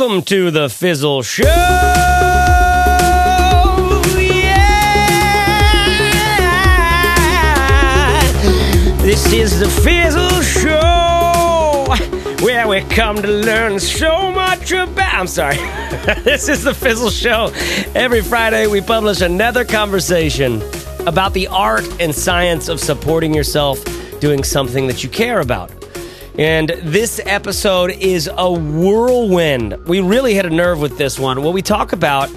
Welcome to the Fizzle Show. Yeah. This is the Fizzle Show, where we come to learn so much about. I'm sorry. this is the Fizzle Show. Every Friday, we publish another conversation about the art and science of supporting yourself doing something that you care about. And this episode is a whirlwind. We really hit a nerve with this one. What we talk about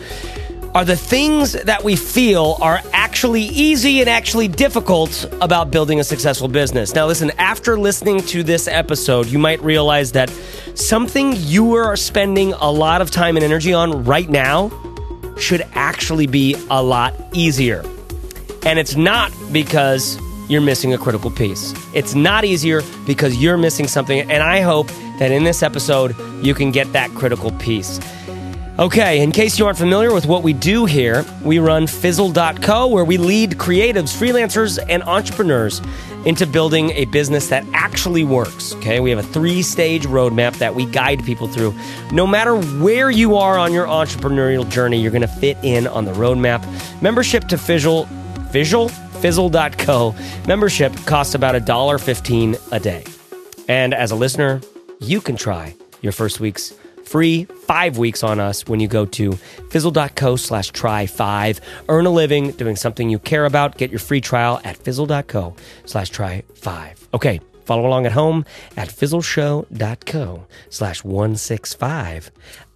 are the things that we feel are actually easy and actually difficult about building a successful business. Now, listen, after listening to this episode, you might realize that something you are spending a lot of time and energy on right now should actually be a lot easier. And it's not because you're missing a critical piece. It's not easier because you're missing something. And I hope that in this episode, you can get that critical piece. Okay, in case you aren't familiar with what we do here, we run Fizzle.co, where we lead creatives, freelancers, and entrepreneurs into building a business that actually works. Okay, we have a three stage roadmap that we guide people through. No matter where you are on your entrepreneurial journey, you're going to fit in on the roadmap. Membership to Fizzle, Fizzle, Fizzle.co membership costs about $1.15 a day. And as a listener, you can try your first week's free five weeks on us when you go to fizzle.co slash try five. Earn a living doing something you care about. Get your free trial at fizzle.co slash try five. Okay, follow along at home at fizzleshow.co slash 165.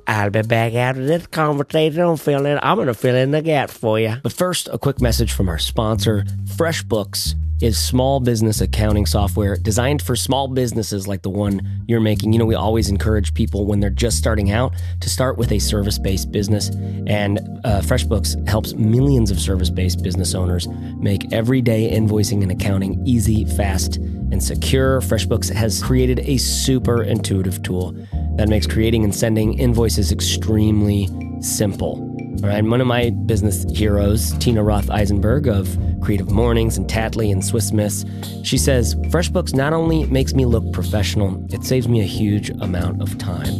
I'll be back after this conversation. I'm feeling, I'm to fill in the gap for you. But first, a quick message from our sponsor, FreshBooks is small business accounting software designed for small businesses like the one you're making. You know, we always encourage people when they're just starting out to start with a service based business. And uh, FreshBooks helps millions of service based business owners make everyday invoicing and accounting easy, fast, and secure. FreshBooks has created a super intuitive tool that makes creating and sending invoices extremely simple. Right, one of my business heroes, Tina Roth Eisenberg of Creative Mornings and Tattly and Swiss Miss, she says FreshBooks not only makes me look professional, it saves me a huge amount of time.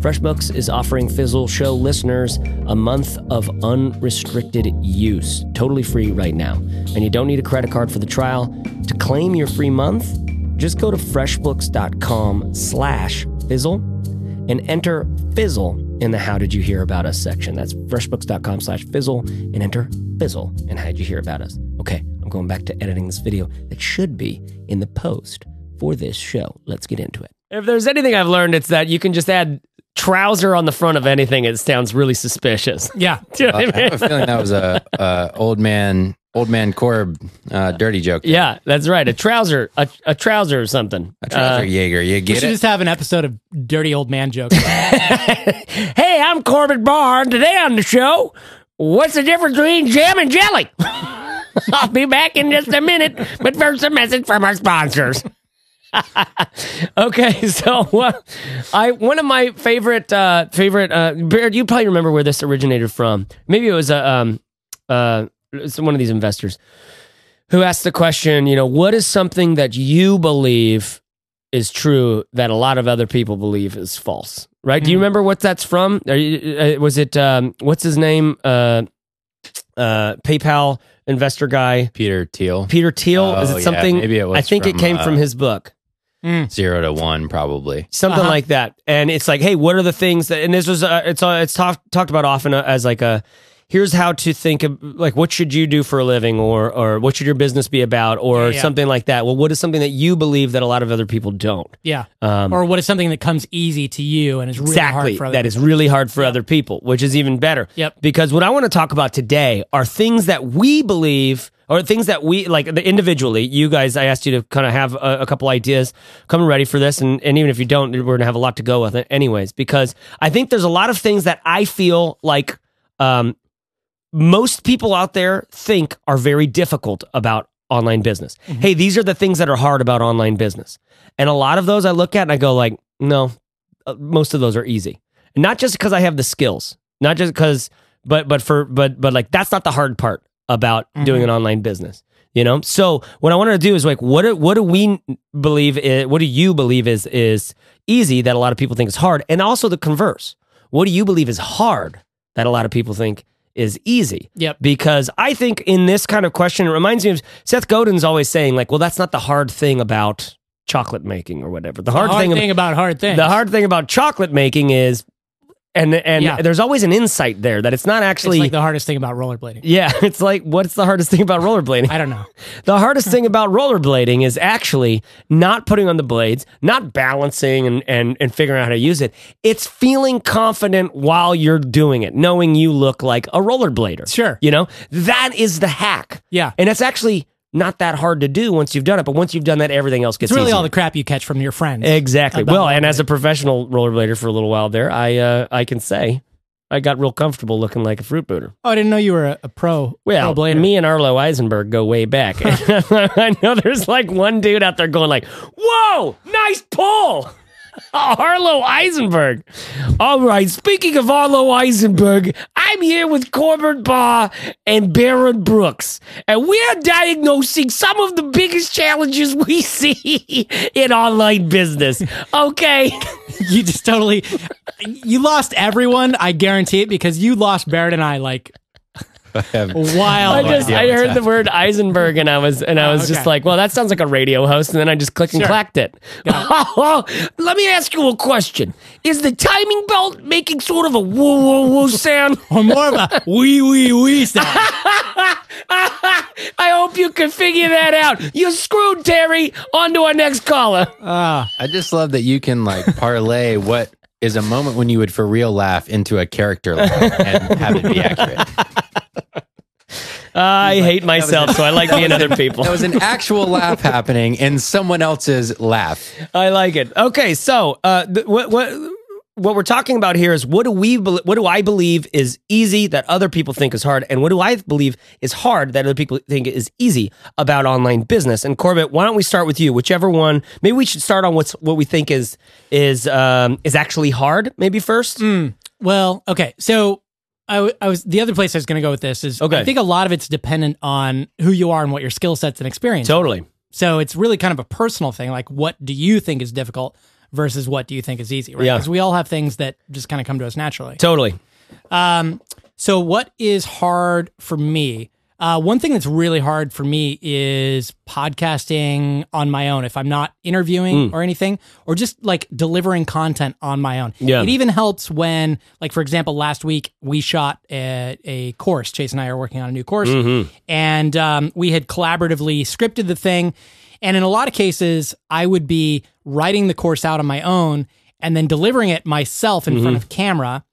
FreshBooks is offering Fizzle Show listeners a month of unrestricted use, totally free right now. And you don't need a credit card for the trial. To claim your free month, just go to freshbooks.com slash fizzle and enter fizzle in the how did you hear about us section. That's freshbooks.com slash fizzle and enter fizzle and how did you hear about us. Okay, I'm going back to editing this video that should be in the post for this show. Let's get into it. If there's anything I've learned, it's that you can just add trouser on the front of anything. It sounds really suspicious. Yeah. Do you know Uh, what I I mean? have a feeling that was a, a old man, old man Corb, uh, dirty joke. Yeah, that's right. A trouser, a, a trouser or something. A trouser Uh, Jaeger, you get We should it? just have an episode of dirty old man jokes. hey, I'm Corbett Barr. and Today on the show, what's the difference between jam and jelly? I'll be back in just a minute, but first a message from our sponsors. okay, so uh, I one of my favorite uh, favorite uh, Baird, you probably remember where this originated from. Maybe it was a um, uh, it's one of these investors who asked the question. You know, what is something that you believe is true that a lot of other people believe is false? Right? Do you remember what that's from? Are you, uh, was it um, what's his name? Uh, uh, PayPal investor guy Peter Thiel, Peter Thiel. is Oh, it yeah, something? maybe it was I think it came uh, from his book. zero to one, probably. something Uh-huh. like that. And it's like, hey, what are the things that? And this was uh, it's uh, it's talked talked about often uh, as like a here's how to think of like what should you do for a living or or what should your business be about or Yeah, yeah. something like that. Well, what is something that you believe that a lot of other people don't? yeah. Um, or what is something that comes easy to you and is really exactly hard for other that is really hard for other people, which is even better. Yep. Because what I want to talk about today are things that we believe. Or things that we like individually. You guys, I asked you to kind of have a, a couple ideas, come ready for this, and, and even if you don't, we're gonna have a lot to go with it, anyways. Because I think there's a lot of things that I feel like um, most people out there think are very difficult about online business. Hey, these are the things that are hard about online business, and a lot of those I look at and I go like, no, uh, most of those are easy. And not just because I have the skills, not just because, but but for but but like that's not the hard part about doing an online business. You know, so what I wanted to do is like, what do, what do we believe? Is, what do you believe is is easy that a lot of people think is hard, and also the converse. What do you believe is hard that a lot of people think is easy? Yep. Because I think in this kind of question, it reminds me of Seth Godin's always saying like, well, that's not the hard thing about chocolate making or whatever. The hard, hard thing, thing about hard things. the hard thing about chocolate making is, and and Yeah. there's always an insight there that it's not it's actually. like the hardest thing about rollerblading. yeah, it's like what's the hardest thing about rollerblading? I don't know. The hardest thing about rollerblading is actually not putting on the blades, not balancing and, and, and figuring out how to use it. It's feeling confident while you're doing it, knowing you look like a rollerblader. Sure. You know, that is the hack. Yeah. And it's actually not that hard to do once you've done it. But once you've done that, everything else gets It's really easier. all the crap you catch from your friends. Exactly. Well, and as a professional rollerblader for a little while there, I uh, I can say I got real comfortable looking like a fruit booter. Oh, I didn't know you were a, a pro. Well, pro me and Arlo Eisenberg go way back. I know there's like one dude out there going like, "Whoa, nice pull." Oh, Arlo Eisenberg. All right, speaking of Arlo Eisenberg, I'm here with Corbett Barr and Barrett Brooks, and we're diagnosing some of the biggest challenges we see in online business. Okay. you just totally you lost everyone. I guarantee it because you lost Barrett and I like have a while. I just I heard the word Eisenberg and I was and I Oh, was just like, well, that sounds like a radio host, and then I just clicked and Sure. clacked it. Let me ask you a question: Is the timing belt making sort of a woo woo woo sound? or more of a wee wee wee sound. I hope you can figure that out. You're screwed, Terry. On to our next caller. Ah, I just love that you can like parlay what is a moment when you would for real laugh into a character laugh and have it be accurate. I hate myself, so I like being other people. That was an actual laugh happening in someone else's laugh. I like it. Okay, so uh, th- what what what we're talking about here is what do we bel what do I believe is easy that other people think is hard, and what do I believe is hard that other people think is easy about online business? And Corbett, why don't we start with you? Whichever one. Maybe we should start on what's what we think is is um, is actually hard. Maybe first. well, okay. So I, I was the other place I was going to go with this is Okay. I think a lot of it's dependent on who you are and what your skill sets and experience. Totally. So it's really kind of a personal thing. Like, what do you think is difficult versus what do you think is easy? Right? Yeah. Because we all have things that just kind of come to us naturally. Totally. Um, so what is hard for me? Uh, one thing that's really hard for me is podcasting on my own. If I'm not interviewing or anything, or just like delivering content on my own. Yeah. It even helps when, like, for example, last week we shot a, a course. Chase and I are working on a new course, and um, we had collaboratively scripted the thing. And in a lot of cases, I would be writing the course out on my own and then delivering it myself in front of camera.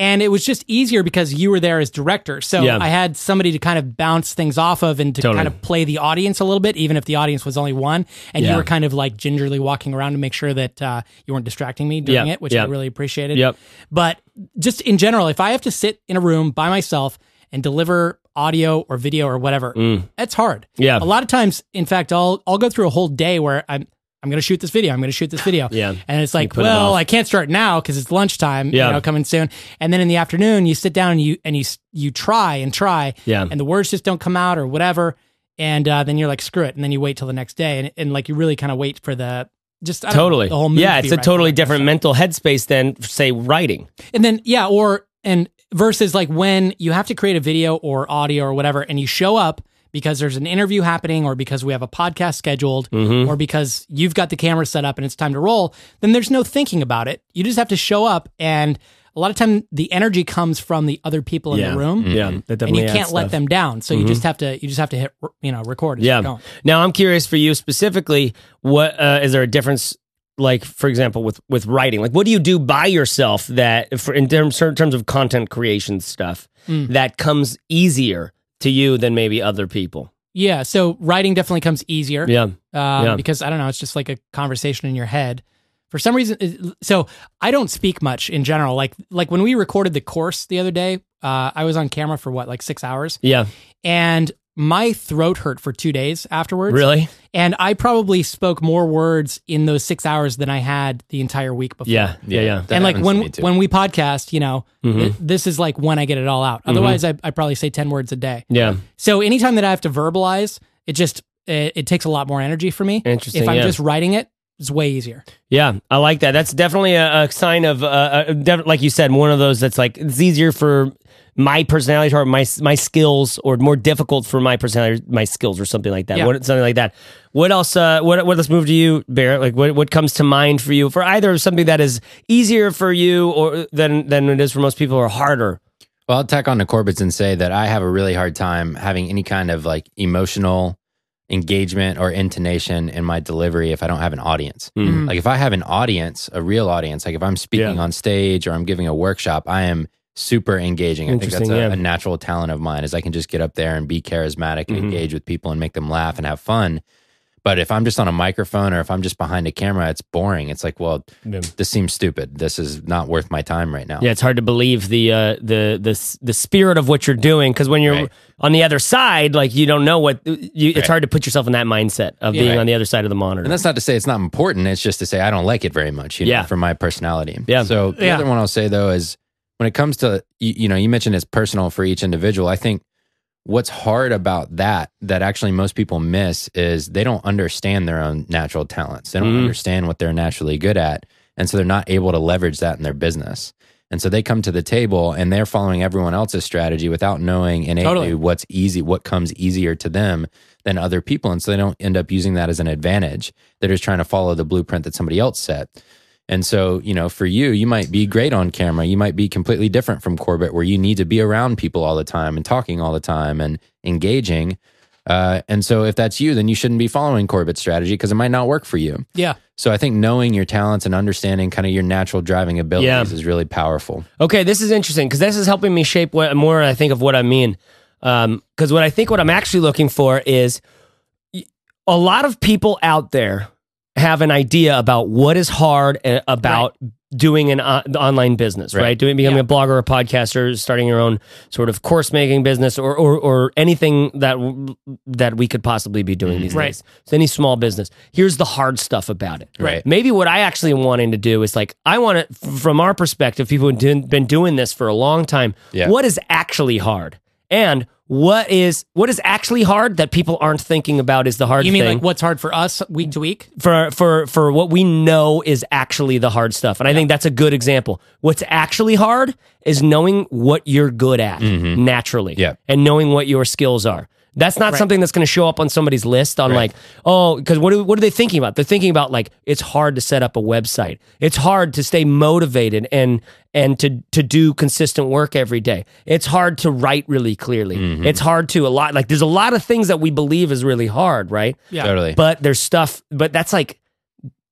And it was just easier because you were there as director. So Yeah. I had somebody to kind of bounce things off of and to Totally. kind of play the audience a little bit, even if the audience was only one. And Yeah. you were kind of like gingerly walking around to make sure that uh, you weren't distracting me doing Yeah. it, which. I really appreciated. Yep. But just in general, if I have to sit in a room by myself and deliver audio or video or whatever, that's hard. Mm. Yeah. A lot of times, in fact, I'll I'll go through a whole day where I'm I'm going to shoot this video. I'm going to shoot this video. Yeah. And it's like, put it well. I can't start now because it's lunchtime. Yeah. You know, coming soon. And then in the afternoon, you sit down and you and you you try and try. Yeah. And the words just don't come out or whatever. And uh, then you're like, screw it. And then you wait till the next day, and and like you really kind of wait for the just I don't know, Totally. the whole yeah, it's a right totally different mental headspace than say writing. And then yeah, or and versus like when you have to create a video or audio or whatever, and you show up because there's an interview happening, or because we have a podcast scheduled, Mm-hmm. or because you've got the camera set up and it's time to roll. Then there's no thinking about it. You just have to show up, and a lot of time the energy comes from the other people in Yeah. the room. Yeah, that And you can't let stuff. Mm-hmm. them down, so you just have to you just have to hit you know record. As Yeah. you're going. Now I'm curious for you specifically. What uh, is there a difference? Like for example, with with writing, like what do you do by yourself that, for, in terms in terms of content creation stuff, Mm. that comes easier to you than maybe other people? Yeah, so writing definitely comes easier. Yeah, um, Yeah. because I don't know, it's just like a conversation in your head. For some reason, it- so I don't speak much in general. Like like when we recorded the course the other day, uh, I was on camera for what like six hours, yeah, and my throat hurt for two days afterwards. really, And I probably spoke more words in those six hours than I had the entire week before. yeah, yeah, yeah. That and like when when we podcast, you know, Mm-hmm. th- this is like when I get it all out. Otherwise, I, I probably say ten words a day. Yeah, So anytime that I have to verbalize, it just it, it takes a lot more energy for me. Interesting, If I'm yeah. just writing it, it's way easier. Yeah, I like that. That's definitely a, a sign of, uh, uh, def- like you said, one of those that's like it's easier for my personality or my my skills, or more difficult for my personality, my skills, or something like that. Yeah. What, something like that. What else? Uh, what? What? Let's move to you, Barrett. Like, what? What comes to mind for you for either something that is easier for you, or than than it is for most people, or harder? Well, I'll tack on to Corbett's and say that I have a really hard time having any kind of like emotional engagement or intonation in my delivery if I don't have an audience. Mm. Like if I have an audience, a real audience, like if I'm speaking Yeah. on stage or I'm giving a workshop, I am super engaging. I think that's a, yeah. a natural talent of mine is I can just get up there and be charismatic and Mhm. engage with people and make them laugh and have fun. But if I'm just on a microphone or if I'm just behind a camera, it's boring. It's like, well, Yeah. this seems stupid. This is not worth my time right now. Yeah, it's hard to believe the uh, the the the spirit of what you're doing because when you're Right. on the other side, like you don't know what you, it's Right. hard to put yourself in that mindset of Yeah. being Right. on the other side of the monitor. And that's not to say it's not important. It's just to say I don't like it very much, you know, Yeah. for my personality. Yeah. So the other one I'll say though is when it comes to you, you know, you mentioned it's personal for each individual. I think what's hard about that that actually most people miss is they don't understand their own natural talents. They don't Mhm. understand what they're naturally good at, and so they're not able to leverage that in their business. And so they come to the table and they're following everyone else's strategy without knowing innately Totally. what's easy, what comes easier to them than other people. And so they don't end up using that as an advantage. They're just trying to follow the blueprint that somebody else set. And so, you know, for you, you might be great on camera. You might be completely different from Corbett, where you need to be around people all the time and talking all the time and engaging. Uh, and so, if that's you, then you shouldn't be following Corbett's strategy because it might not work for you. Yeah. So, I think knowing your talents and understanding kind of your natural driving abilities Yeah. is really powerful. Okay, this is interesting because this is helping me shape what more I think of what I mean. Because what I think what I'm actually looking for is a lot of people out there have an idea about what is hard uh, about doing an uh, online business, right? Right. Doing becoming Yeah. a blogger, or a podcaster, starting your own sort of course making business, or or, or anything that that we could possibly be doing these Right. days. It's any small business. Here's the hard stuff about it. Right. Maybe what I actually wanting to do is like I want to, from our perspective, people who've been doing this for a long time. Yeah. What is actually hard, and what is what is actually hard that people aren't thinking about is the hard You mean thing like what's hard for us week to week? for for for what we know is actually the hard stuff. And I think that's a good example. What's actually hard is knowing what you're good at mm-hmm. naturally. Yeah. And knowing what your skills are. That's not Right. something that's going to show up on somebody's list on Right. like, oh, because what, are- what are they thinking about? They're thinking about like, it's hard to set up a website. It's hard to stay motivated and and to to do consistent work every day. It's hard to write really clearly. Mm-hmm. It's hard to a lot like there's a lot of things that we believe is really hard, right? Yeah. Totally. but there's stuff but that's like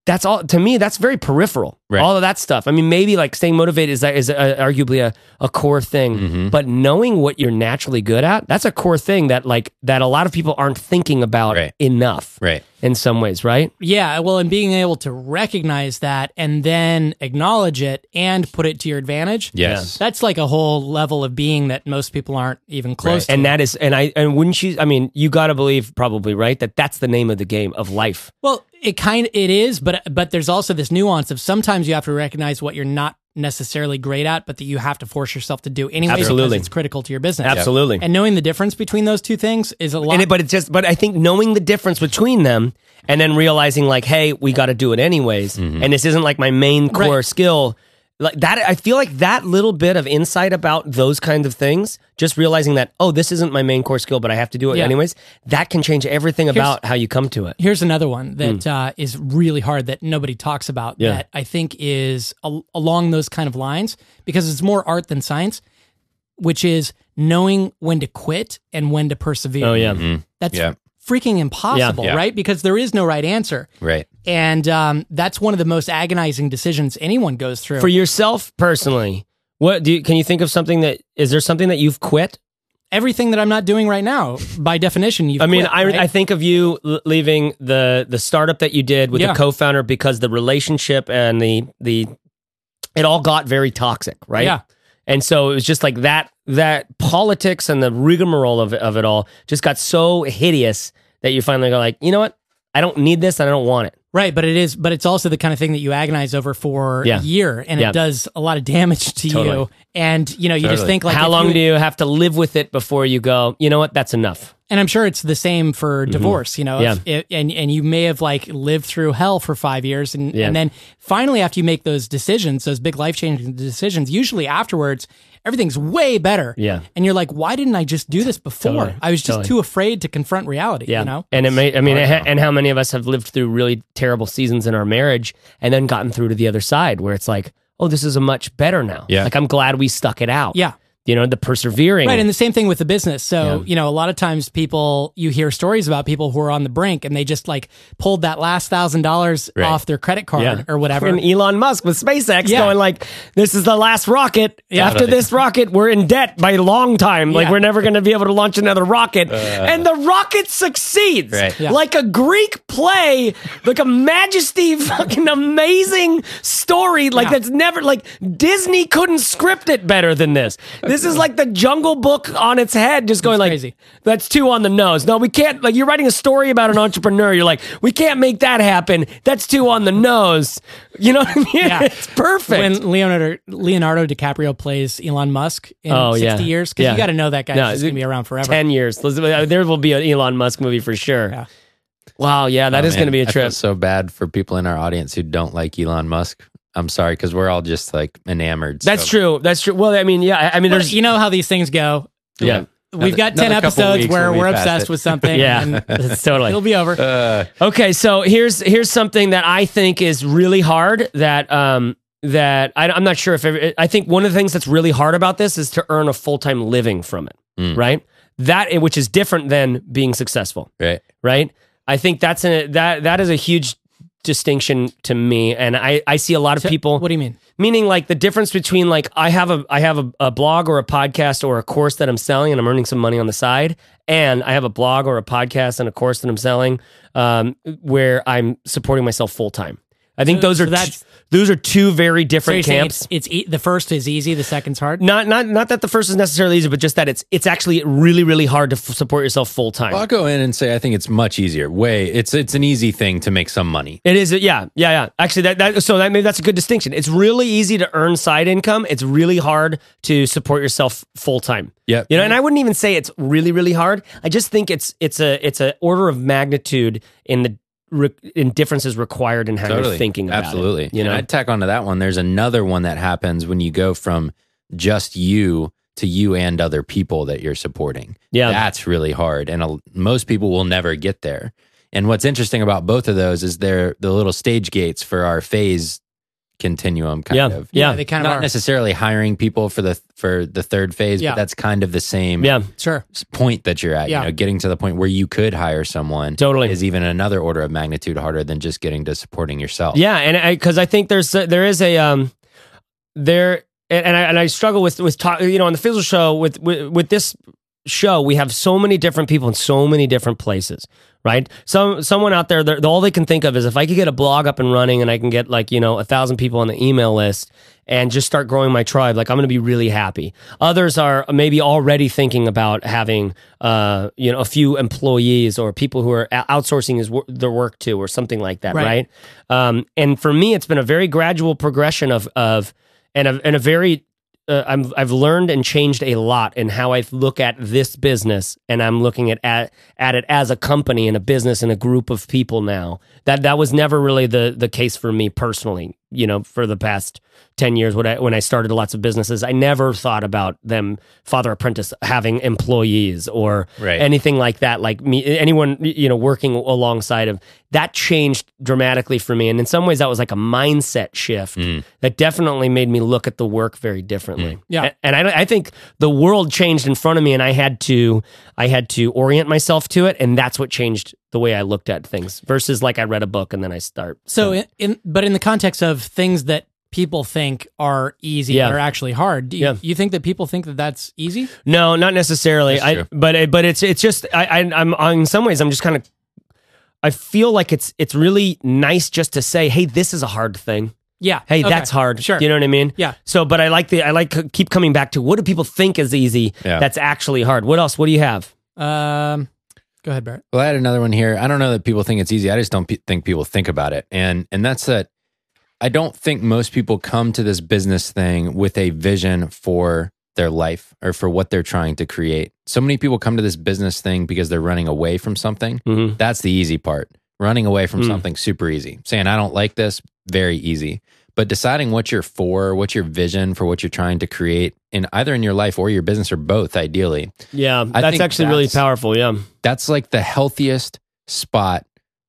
that's all to me that's very peripheral Right. all of that stuff i mean maybe like staying motivated is, is uh arguably a, a core thing Mm-hmm. but knowing what you're naturally good at that's a core thing that like that a lot of people aren't thinking about Right. enough right. in some ways right Yeah, well, and being able to recognize that and then acknowledge it and put it to your advantage. Yes. That's like a whole level of being that most people aren't even close to. and that is and i and wouldn't you i mean you gotta believe probably right that that's the name of the game of life well, it kind it is, but but there's also this nuance of sometimes you have to recognize what you're not necessarily great at, but that you have to force yourself to do anyway Absolutely. because it's critical to your business. absolutely And knowing the difference between those two things is a lot. And it, but it's just, but I think knowing the difference between them and then realizing like, hey, we got to do it anyways, mm-hmm. and this isn't like my main core Right. skill. Like that, I feel like that little bit of insight about those kinds of things, just realizing that, oh, this isn't my main core skill, but I have to do it Yeah. anyways. That can change everything about how you come to it. Here's another one that uh, is really hard that nobody talks about Hmm. Yeah. that I think is al- along those kind of lines because it's more art than science, which is knowing when to quit and when to persevere. Oh yeah, That's Yeah. freaking impossible, Yeah. right? Because there is no right answer. Right. And um, that's one of the most agonizing decisions anyone goes through. for yourself personally, what do you, can you think of something that is there something that you've quit? Everything that I'm not doing right now, by definition, you've I mean, quit, I, right? I think of you leaving the the startup that you did with Yeah. the co-founder because the relationship and the the it all got very toxic, right? Yeah. And so it was just like that that politics and the rigmarole of it, of it all just got so hideous that you finally go like, you know what? I don't need this and I don't want it. Right, but it is, but it's also the kind of thing that you agonize over for Yeah. a year, and Yeah. it does a lot of damage to Totally. you. And you know, you just think like, How long you, do you have to live with it before you go, you know what? That's enough. And I'm sure it's the same for mm-hmm. divorce, you know, Yeah. if, if- and, and you may have like lived through hell for five years. And, Yeah. and then finally, after you make those decisions, those big life changing decisions, usually afterwards, everything's way better. Yeah. And you're like, why didn't I just do this before? Totally. I was just Totally. too afraid to confront reality, Yeah, you know? and it may. I mean, it ha- and how many of us have lived through really terrible seasons in our marriage and then gotten through to the other side where it's like, oh, this is a much better now. Yeah. like I'm glad we stuck it out. Yeah. You know, the persevering. Right, and the same thing with the business. So, Yeah. you know, a lot of times people you hear stories about people who are on the brink and they just like pulled that last thousand dollars Right. off their credit card yeah, or whatever. And Elon Musk with SpaceX Yeah. going like, "This is the last rocket. Yeah. After this rocket, we're in debt by a long time. Like Yeah. we're never going to be able to launch another rocket." Uh. and the rocket succeeds, Right. Yeah. like a Greek play, like a majesty, fucking amazing story. Like Yeah. that's never like Disney couldn't script it better than this. This is like the Jungle Book on its head, just going like, crazy. "That's too on the nose." No, we can't. Like you're writing a story about an entrepreneur. You're like, we can't make that happen. That's too on the nose. You know what I mean? Yeah. It's perfect. when Leonardo Leonardo DiCaprio plays Elon Musk in Oh, 60 yeah. years, because Yeah. you got to know that guy's No, just going to be around forever. Ten years. Uh, there will be an Elon Musk movie for sure. Yeah. Wow. Yeah, that Oh, is man, going to be a I feel trip. so bad for people in our audience who don't like Elon Musk. I'm sorry because we're all just like enamored. That's so- true. That's true. Well, I mean, yeah. I- I mean, But there's you know how these things go. yeah, We've got 10 Another episodes where when we we're obsessed it. with something. yeah. and It's totally. it'll be over. Uh, Okay, so here's here's something that I think is really hard. That um that I, I'm not sure if every, I think one of the things that's really hard about this is to earn a full time living from it, Mm. right? That which is different than being successful, right. right? I think that's a that that is a huge distinction to me, and I I see a lot of people. what do you mean? meaning like the difference between like I have a I have a, a blog or a podcast or a course that I'm selling and I'm earning some money on the side, and I have a blog or a podcast and a course that I'm selling um, where I'm supporting myself full time. I think So- those so are t- those are two very So you're different saying camps. it's, it's e- the first is easy, the second's hard. Not not not that the first is necessarily easy, but just that it's it's actually really really hard to f- support yourself full time. Well, I'll go in and say I think it's much easier. Way it's it's an easy thing to make some money. It is, yeah, yeah, yeah. Actually, that, that so that maybe that's a good distinction. It's really easy to earn side income. It's really hard to support yourself full time. Yeah, you know, and I wouldn't even say it's really, really hard. I just think it's it's a it's a order of magnitude in the re, in differences required in how you're thinking about Absolutely. it. You know, and I'd tack onto that one. There's another one that happens when you go from just you to you and other people that you're supporting. Yeah. That's really hard. And a, most people will never get there. And what's interesting about both of those is they're the little stage gates for our phase continuum kind yeah, of. yeah, they kind of Not are. necessarily hiring people for the for the third phase, Yeah. but that's kind of the same yeah. Sure. point that you're at. Yeah. You know, getting to the point where you could hire someone Totally. is even another order of magnitude harder than just getting to supporting yourself. Yeah, and I because I, think there's a, there is a um there and, and I and I struggle with with talk, you know on the Fizzle show with, with with this show we have so many different people in so many different places right? Some someone out there they're- all they can think of is if i could get a blog up and running and i can get like you know a thousand people on the email list and just start growing my tribe like i'm going to be really happy. Others are maybe already thinking about having uh you know a few employees or people who are outsourcing his, their work to or something like that Right. right, um and for me it's been a very gradual progression of of and a, and a very uh, I'm, I've learned and changed a lot in how I look at this business, and I'm looking at, at at it as a company and a business and a group of people now. That that was never really the the case for me personally. You know, for the past ten years, when I when I started lots of businesses, I never thought about them father apprentice having employees or Right. anything like that. Like me, anyone you know working alongside of that changed dramatically for me, and in some ways, that was like a mindset shift mm. that definitely made me look at the work very differently. Mm. Yeah. A- and I, I think the world changed in front of me, and I had to I had to orient myself to it, and that's what changed the way I looked at things. Versus like I read a book and then I start. So, in, in but in the context of things that people think are easy Yeah. are actually hard, do you, Yeah. you think that people think that that's easy? No, not necessarily. That's I but but it's it's just I, I I'm in some ways I'm just kind of I feel like it's it's really nice just to say, hey, this is a hard thing. Yeah. Hey, Okay. that's hard. Sure. You know what I mean? Yeah. So, but I like the I like keep coming back to what do people think is easy? Yeah. That's actually hard. What else? What do you have? Um, go ahead, Barrett. Well, I had another one here. I don't know that people think it's easy. I just don't pe- think people think about it, and and that's that. I don't think most people come to this business thing with a vision for their life or for what they're trying to create. So many people come to this business thing because they're running away from something. Mhm. That's the easy part. Running away from Mm. something super easy. Saying I don't like this, very easy. But deciding what you're for, what's your vision for what you're trying to create in either in your life or your business or both ideally. Yeah, I that's actually really powerful. Yeah. That's like the healthiest spot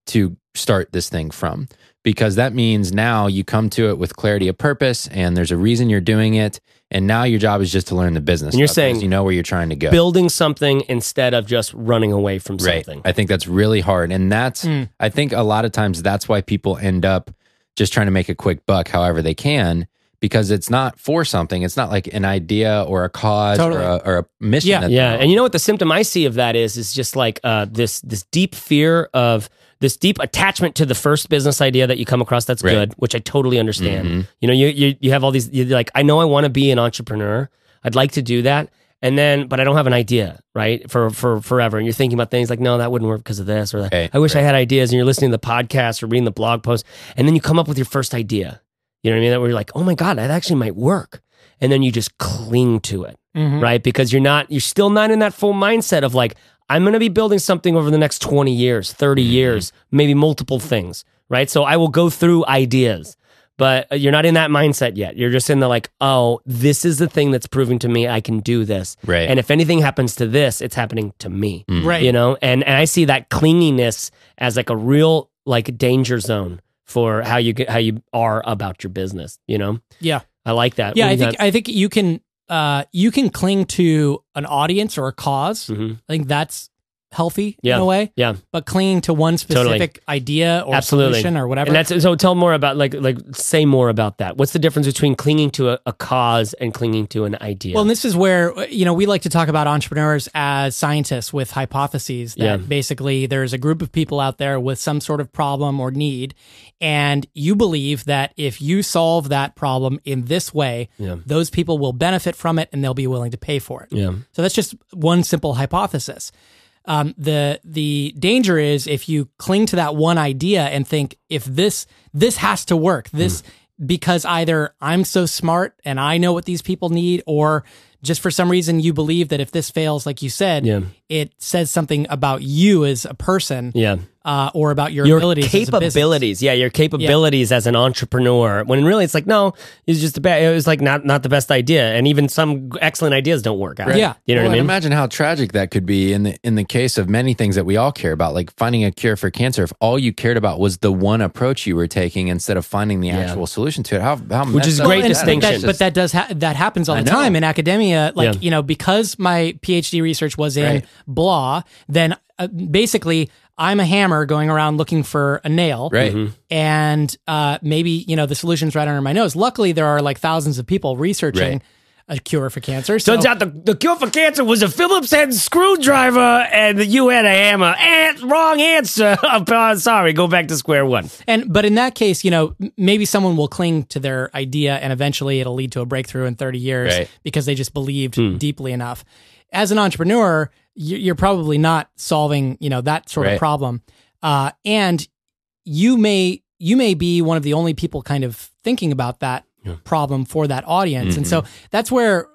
to start this thing from because that means now you come to it with clarity of purpose and there's a reason you're doing it and now your job is just to learn the business And you're stuff saying you know where you're trying to go Building something instead of just running away from right something. i think that's really hard and that's Mm. i think a lot of times that's why people end up just trying to make a quick buck however they can because it's not for something it's not like an idea or a cause Totally. or, a, or a mission Yeah. Yeah, and you know what the symptom I see of that is is just like uh, this this deep fear of this deep attachment to the first business idea that you come across that's Right. good, which I totally understand. Mhm. You know, you you you have all these you're like I know I want to be an entrepreneur. I'd like to do that. And then, but I don't have an idea, right? For for forever, and you're thinking about things like, no, that wouldn't work because of this, or that. Right, I wish I had ideas. And you're listening to the podcast or reading the blog post, and then you come up with your first idea. You know what I mean? That where you're like, oh my god, that actually might work, and then you just cling to it Mhm. right? Because you're not, you're still not in that full mindset of like, I'm going to be building something over the next 20 years, 30 Mm-hmm. years, maybe multiple things, right? So I will go through ideas, but uh, you're not in that mindset yet. You're just in the like, oh, this is the thing that's proving to me I can do this. Right. And if anything happens to this, it's happening to me. Mm. Right. You know, and, and I see that clinginess as like a real like danger zone for how you get, how you are about your business, you know? Yeah. I like that. Yeah, I do you think I think you can uh you can cling to an audience or a cause. got? Mhm. I think that's healthy Yeah. in a way. Yeah. But clinging to one Totally. specific idea or Absolutely. solution or whatever. And that's so. Tell more about like like say more about that. What's the difference between clinging to a, a cause and clinging to an idea? Well, and this is where you know we like to talk about entrepreneurs as scientists with hypotheses. That Yeah. basically there's a group of people out there with some sort of problem or need, and you believe that if you solve that problem in this way, Yeah. those people will benefit from it and they'll be willing to pay for it. yeah, So that's just one simple hypothesis. Um, the the danger is if you cling to that one idea and think if this this has to work this because either I'm so smart and I know what these people need or just for some reason you believe that if this fails like you said Yeah. it says something about you as a person yeah. Uh, or about your, Your abilities as a capabilities, yeah, your capabilities as an entrepreneur. When really it's like no, it's just a bad. It was like not not the best idea, and even some excellent ideas don't work out. Yeah. you know Well, what I mean. imagine how tragic that could be in the in the case of many things that we all care about, like finding a cure for cancer. If all you cared about was the one approach you were taking instead of finding the actual solution to it, how how Which is great that? distinction. But that, but that does ha- that happens all I the know. time in academia. Like Yeah. you know, because my PhD research was in Right. blah, then uh, basically I'm a hammer going around looking for a nail, right. Mm-hmm. and uh, maybe you know the solution's right under my nose. Luckily, there are like thousands of people researching Right. a cure for cancer. So Turns out the, the cure for cancer was a Phillips head screwdriver, and you had a hammer. And wrong answer. Uh, sorry, go back to square one. And but in that case, you know, maybe someone will cling to their idea and eventually it'll lead to a breakthrough in 30 years Right. because they just believed Hmm. deeply enough. As an entrepreneur, you- you're probably not solving, you know, that sort of problem. Uh, and you may you may be one of the only people kind of thinking about that problem for that audience. And Mm-hmm. so that's where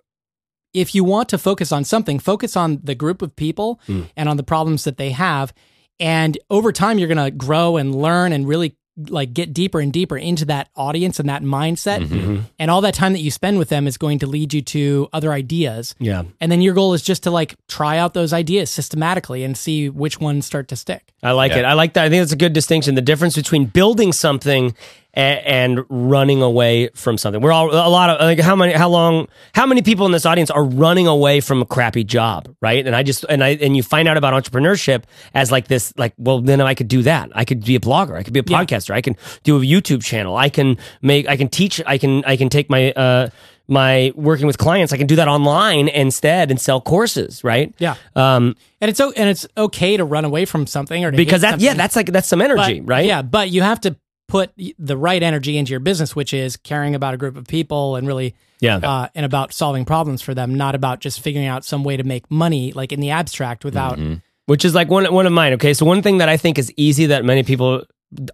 if you want to focus on something, focus on the group of people Hmm. and on the problems that they have. And over time, you're going to grow and learn and really like get deeper and deeper into that audience and that mindset. Mm-hmm. And all that time that you spend with them is going to lead you to other ideas. Yeah. And then your goal is just to like try out those ideas systematically and see which ones start to stick. I like Yeah. it. I like that. I think that's a good distinction. The difference between building something and, and running away from something. We're all a lot of like how many how long how many people in this audience are running away from a crappy job, right? And I just and I and you find out about entrepreneurship as like this like well then I could do that. I could be a blogger. I could be a podcaster. I can do a YouTube channel. I can make I can teach I can I can take my uh my working with clients. I can do that online instead and sell courses, right? Yeah. Um And it's and it's okay to run away from something or to because that yeah, that's like that's some But- energy, right? Yeah, but you have to put the right energy into your business, which is caring about a group of people and really, Yeah. uh, and about solving problems for them, not about just figuring out some way to make money, like in the abstract, without. which is like one one of mine. Okay, so one thing that I think is easy that many people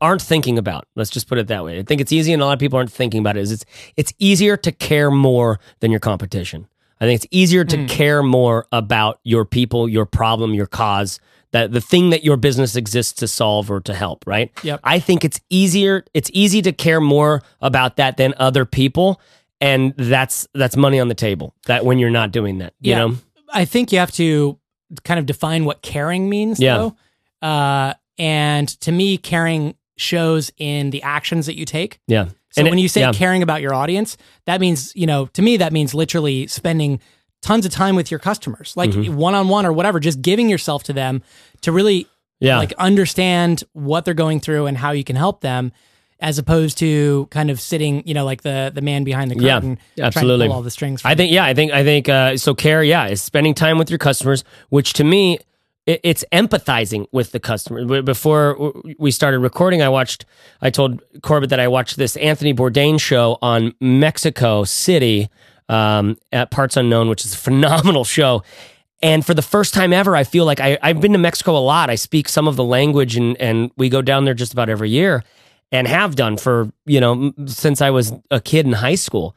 aren't thinking about. Let's just put it that way. I think it's easy, and a lot of people aren't thinking about it. Is it's it's easier to care more than your competition. I think it's easier to care more about your people, your problem, your cause, that the thing that your business exists to solve or to help, right? Yep. I think it's easier it's easy to care more about that than other people and that's that's money on the table. That when you're not doing that, you Yeah. know? I think you have to kind of define what caring means, Yeah. though. Uh, and to me, caring shows in the actions that you take. Yeah. So And it- when you say yeah. caring about your audience, that means, you know, to me, that means literally spending tons of time with your customers, like one on one or whatever, just giving yourself to them to really Yeah. like understand what they're going through and how you can help them, as opposed to kind of sitting, you know, like the the man behind the Yeah, curtain, trying absolutely. to pull all the strings. I think yeah, I think I think uh, so. Care, yeah, is spending time with your customers, which to me, it, it's empathizing with the customer. Before we started recording, I watched. I told Corbett that I watched this Anthony Bourdain show on Mexico City um, at Parts Unknown, which is a phenomenal show. And for the first time ever, I feel like I, I've been to Mexico a lot. I speak some of the language, and and we go down there just about every year, and have done for you know since I was a kid in high school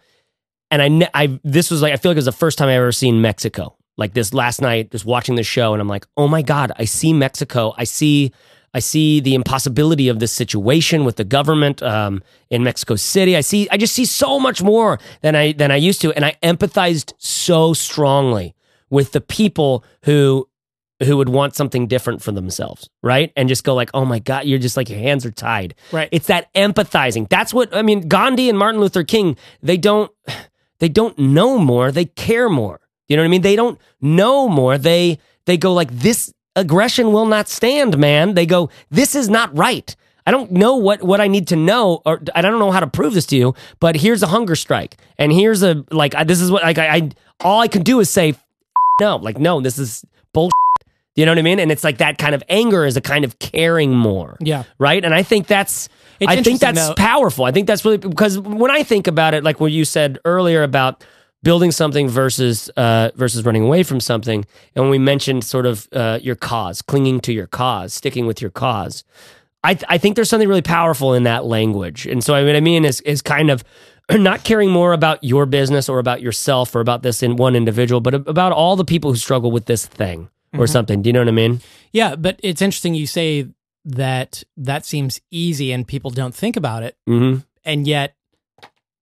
and I, I this was like I feel like it was the first time I ever seen Mexico. Like this last night, just watching the show, and I'm like, oh my god, I see Mexico. I see, I see the impossibility of this situation with the government um, in Mexico City. I see, I just see so much more than I than I used to, and I empathized so strongly with the people who who would want something different for themselves, right? And just go like, "Oh my god, you're just like your hands are tied." Right. It's that empathizing. That's what I mean. Gandhi and Martin Luther King, they don't they don't know more, they care more. You know what I mean? They don't know more. They they go like this aggression will not stand, man. They go, "This is not right." I don't know what what I need to know, or I don't know how to prove this to you. But here's a hunger strike, and here's a like I, this is what like I, I all I can do is say "F- no, like no, this is bullshit. You know what I mean? And it's like that kind of anger is a kind of caring more. Yeah. Right. And I think that's It's I think that's though. powerful. I think that's really because when I think about it, like what you said earlier about building something versus uh, versus running away from something, and when we mentioned sort of uh, your cause, clinging to your cause, sticking with your cause. I, I think there's something really powerful in that language. And so I mean, I mean is is kind of not caring more about your business or about yourself or about this in one individual, but about all the people who struggle with this thing or something. Do you know what I mean? Yeah, but it's interesting you say that that seems easy and people don't think about it, hmm and yet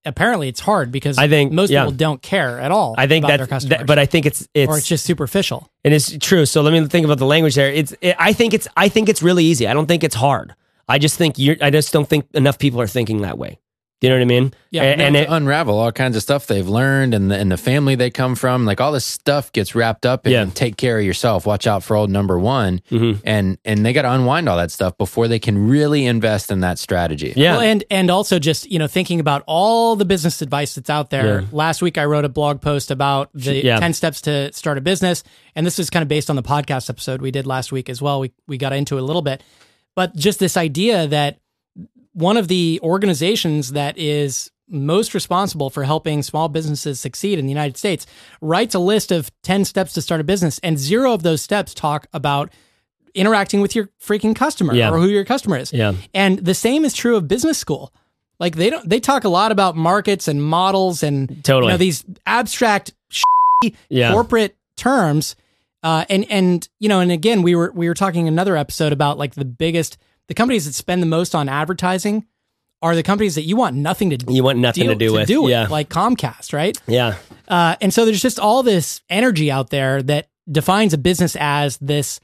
apparently it's hard because I think- most yeah. people don't care at all. I think about their that's, customers, that, but I think it's it's or it's just superficial. And it's true. So let me think about the language there. It's. It, I think it's. I think it's really easy. I don't think it's hard. I just think you're. I just don't think enough people are thinking that way. Do you know what I mean? Yeah. And, and it, unravel all kinds of stuff they've learned and the, and the family they come from. Like all this stuff gets wrapped up in Yeah. take care of yourself. Watch out for old number one. Mhm. And and they got to unwind all that stuff before they can really invest in that strategy. yeah. Well, and and also just you know thinking about all the business advice that's out there. Yeah. Last week I wrote a blog post about the Yeah. ten steps to start a business, and this is kind of based on the podcast episode we did last week as well. We we got into it a little bit, but just this idea that one of the organizations that is most responsible for helping small businesses succeed in the United States writes a list of 10 steps to start a business and zero of those steps talk about interacting with your freaking customer Yeah. or who your customer is. Yeah. And the same is true of business school. Like they don't they talk a lot about markets and models and Totally. you know these abstract Yeah. corporate terms. Uh, and and you know, and again, we were we were talking another episode about like the biggest the companies that spend the most on advertising are the companies that you want nothing to You want nothing deal, to do with. do yeah. like Comcast, right? yeah. Uh, and so there's just all this energy out there that defines a business as this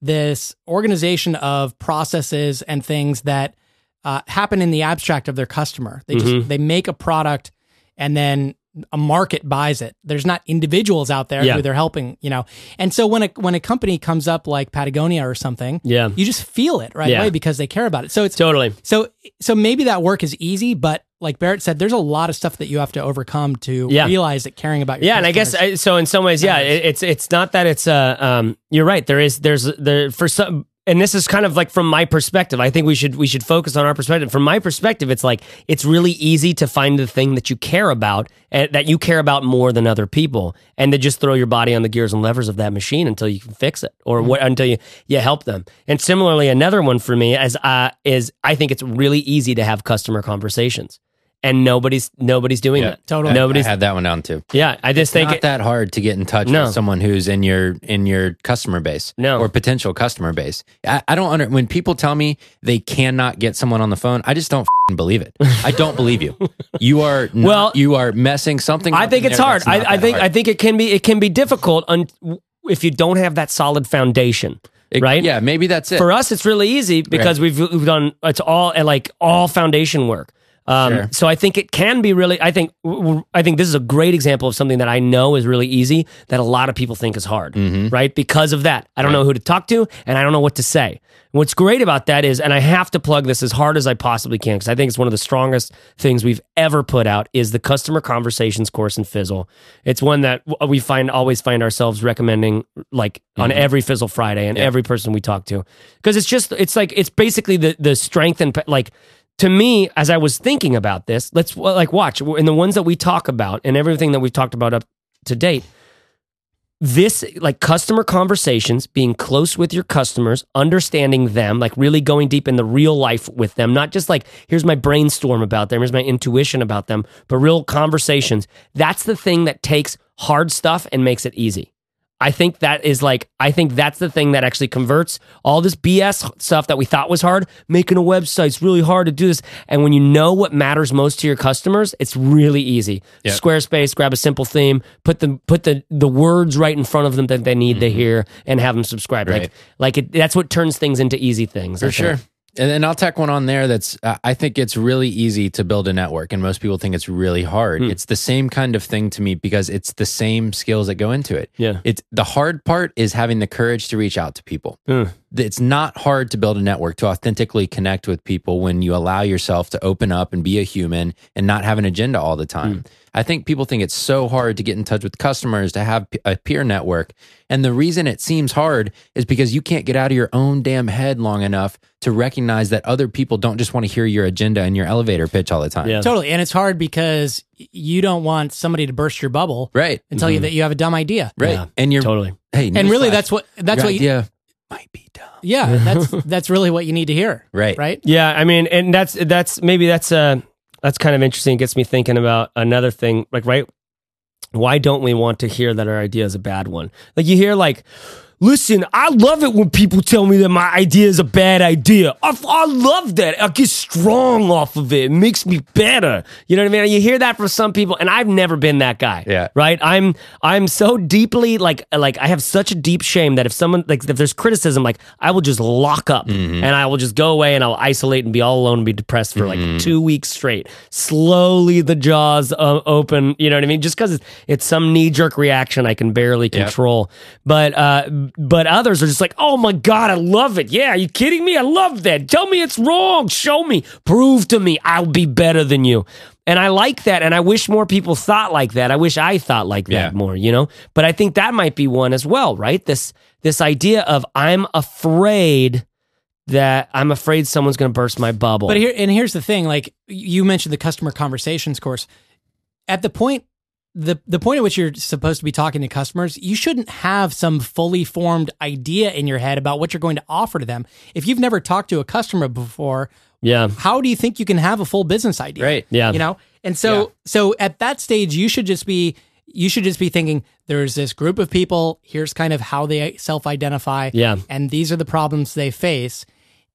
this organization of processes and things that uh, happen in the abstract of their customer. They just Mm-hmm. they make a product and then a market buys it. There's not individuals out there Yeah. who they're helping, you know. And so when a when a company comes up like Patagonia or something, Yeah. you just feel it right Yeah. away because they care about it. So it's Totally. so so maybe that work is easy, but like Barrett said, there's a lot of stuff that you have to overcome to Yeah. realize that caring about your Yeah, and I guess I, so. In some ways, yeah, it, it's it's not that it's uh um. You're right. There is there's there for some. And this is kind of like from my perspective. I think we should we should focus on our perspective. From my perspective, it's like it's really easy to find the thing that you care about and that you care about more than other people, and to just throw your body on the gears and levers of that machine until you can fix it, or what until you you help them. And similarly, another one for me is uh is I think it's really easy to have customer conversations and nobody's nobody's doing Yeah. that. Totally. Nobody's. I had that one down too. yeah, I just think it's not it, that hard to get in touch No. with someone who's in your in your customer base No. or potential customer base. I, I don't under when people tell me they cannot get someone on the phone. I just don't fing believe it. I don't believe you. You are not, Well, you are messing something. Up. I think it's there hard. I, I think hard. I think it can be it can be difficult un, if you don't have that solid foundation, It- right? Yeah, maybe that's it. For us, it's really easy because we've, we've done it's all like all foundation work. Um, Sure. So I think it can be really. I think I think this is a great example of something that I know is really easy that a lot of people think is hard, right? Because of that, I don't know who to talk to and I don't know what to say. What's great about that is, and I have to plug this as hard as I possibly can because I think it's one of the strongest things we've ever put out is the customer conversations course in Fizzle. It's one that we find always find ourselves recommending like on every Fizzle Friday and every person we talk to because it's just it's like it's basically the the strength and like to me as I was thinking about this, let's like watch in the ones that we talk about and everything that we've talked about up to date this like customer conversations being close with your customers understanding them like really going deep in the real life with them not just like here's my brainstorm about them here's my intuition about them but real conversations that's the thing that takes hard stuff and makes it easy I think that is like I think that's the thing that actually converts all this BS stuff that we thought was hard. Making a website's really hard to do this, and when you know what matters most to your customers, it's really easy. Yeah. Squarespace, grab a simple theme, put the put the the words right in front of them that they need to mm-hmm. hear, and have them subscribe. Like Right. like it, that's what turns things into easy things. For sure. And then I'll tack one on there that's, uh, I think it's really easy to build a network, and most people think it's really hard. Hmm. It's the same kind of thing to me because it's the same skills that go into it. Yeah. It's the hard part is having the courage to reach out to people. Mm. It's not hard to build a network to authentically connect with people when you allow yourself to open up and be a human and not have an agenda all the time. Hmm. I think people think it's so hard to get in touch with customers, to have a peer network. And the reason it seems hard is because you can't get out of your own damn head long enough to recognize that other people don't just want to hear your agenda and your elevator pitch all the time. Yeah. Totally. And it's hard because you don't want somebody to burst your bubble Right. and tell you mm-hmm. that you have a dumb idea. Right. Yeah, and you're Totally. hey, And really newsflash, that's what that's your what you, idea might be dumb. Yeah, that's that's really what you need to hear. Right. Right? Yeah, I mean, and that's that's maybe that's uh that's kind of interesting. It gets me thinking about another thing, like right. Why don't we want to hear that our idea is a bad one? Like you hear like, listen, I love it when people tell me that my idea is a bad idea. I, I love that. I get strong off of it. It makes me better. You know what I mean? You hear that from some people, and I've never been that guy. Yeah. Right. I'm I'm so deeply like like I have such a deep shame that if someone like if there's criticism, like I will just lock up and I will just go away and I'll isolate and be all alone and be depressed for like two weeks straight. Slowly the jaws uh, open. You know what I mean? Just because it's, it's some knee jerk reaction I can barely Yep. control. But uh, but others are just like, oh my god, I love it. Yeah, are you kidding me? I love that. Tell me it's wrong. Show me. Prove to me I'll be better than you. And I like that, and I wish more people thought like that. I wish I thought like that Yeah. more, you know. But I think that might be one as well, right? This this idea of I'm afraid that I'm afraid someone's going to burst my bubble. But here and here's the thing, like you mentioned the customer conversations course. At the point the the point at which you're supposed to be talking to customers, you shouldn't have some fully formed idea in your head about what you're going to offer to them. If you've never talked to a customer before, yeah, how do you think you can have a full business idea? Right. Yeah. You know? And so so at that stage you should just be you should just be thinking there's this group of people, here's kind of how they self-identify Yeah. and these are the problems they face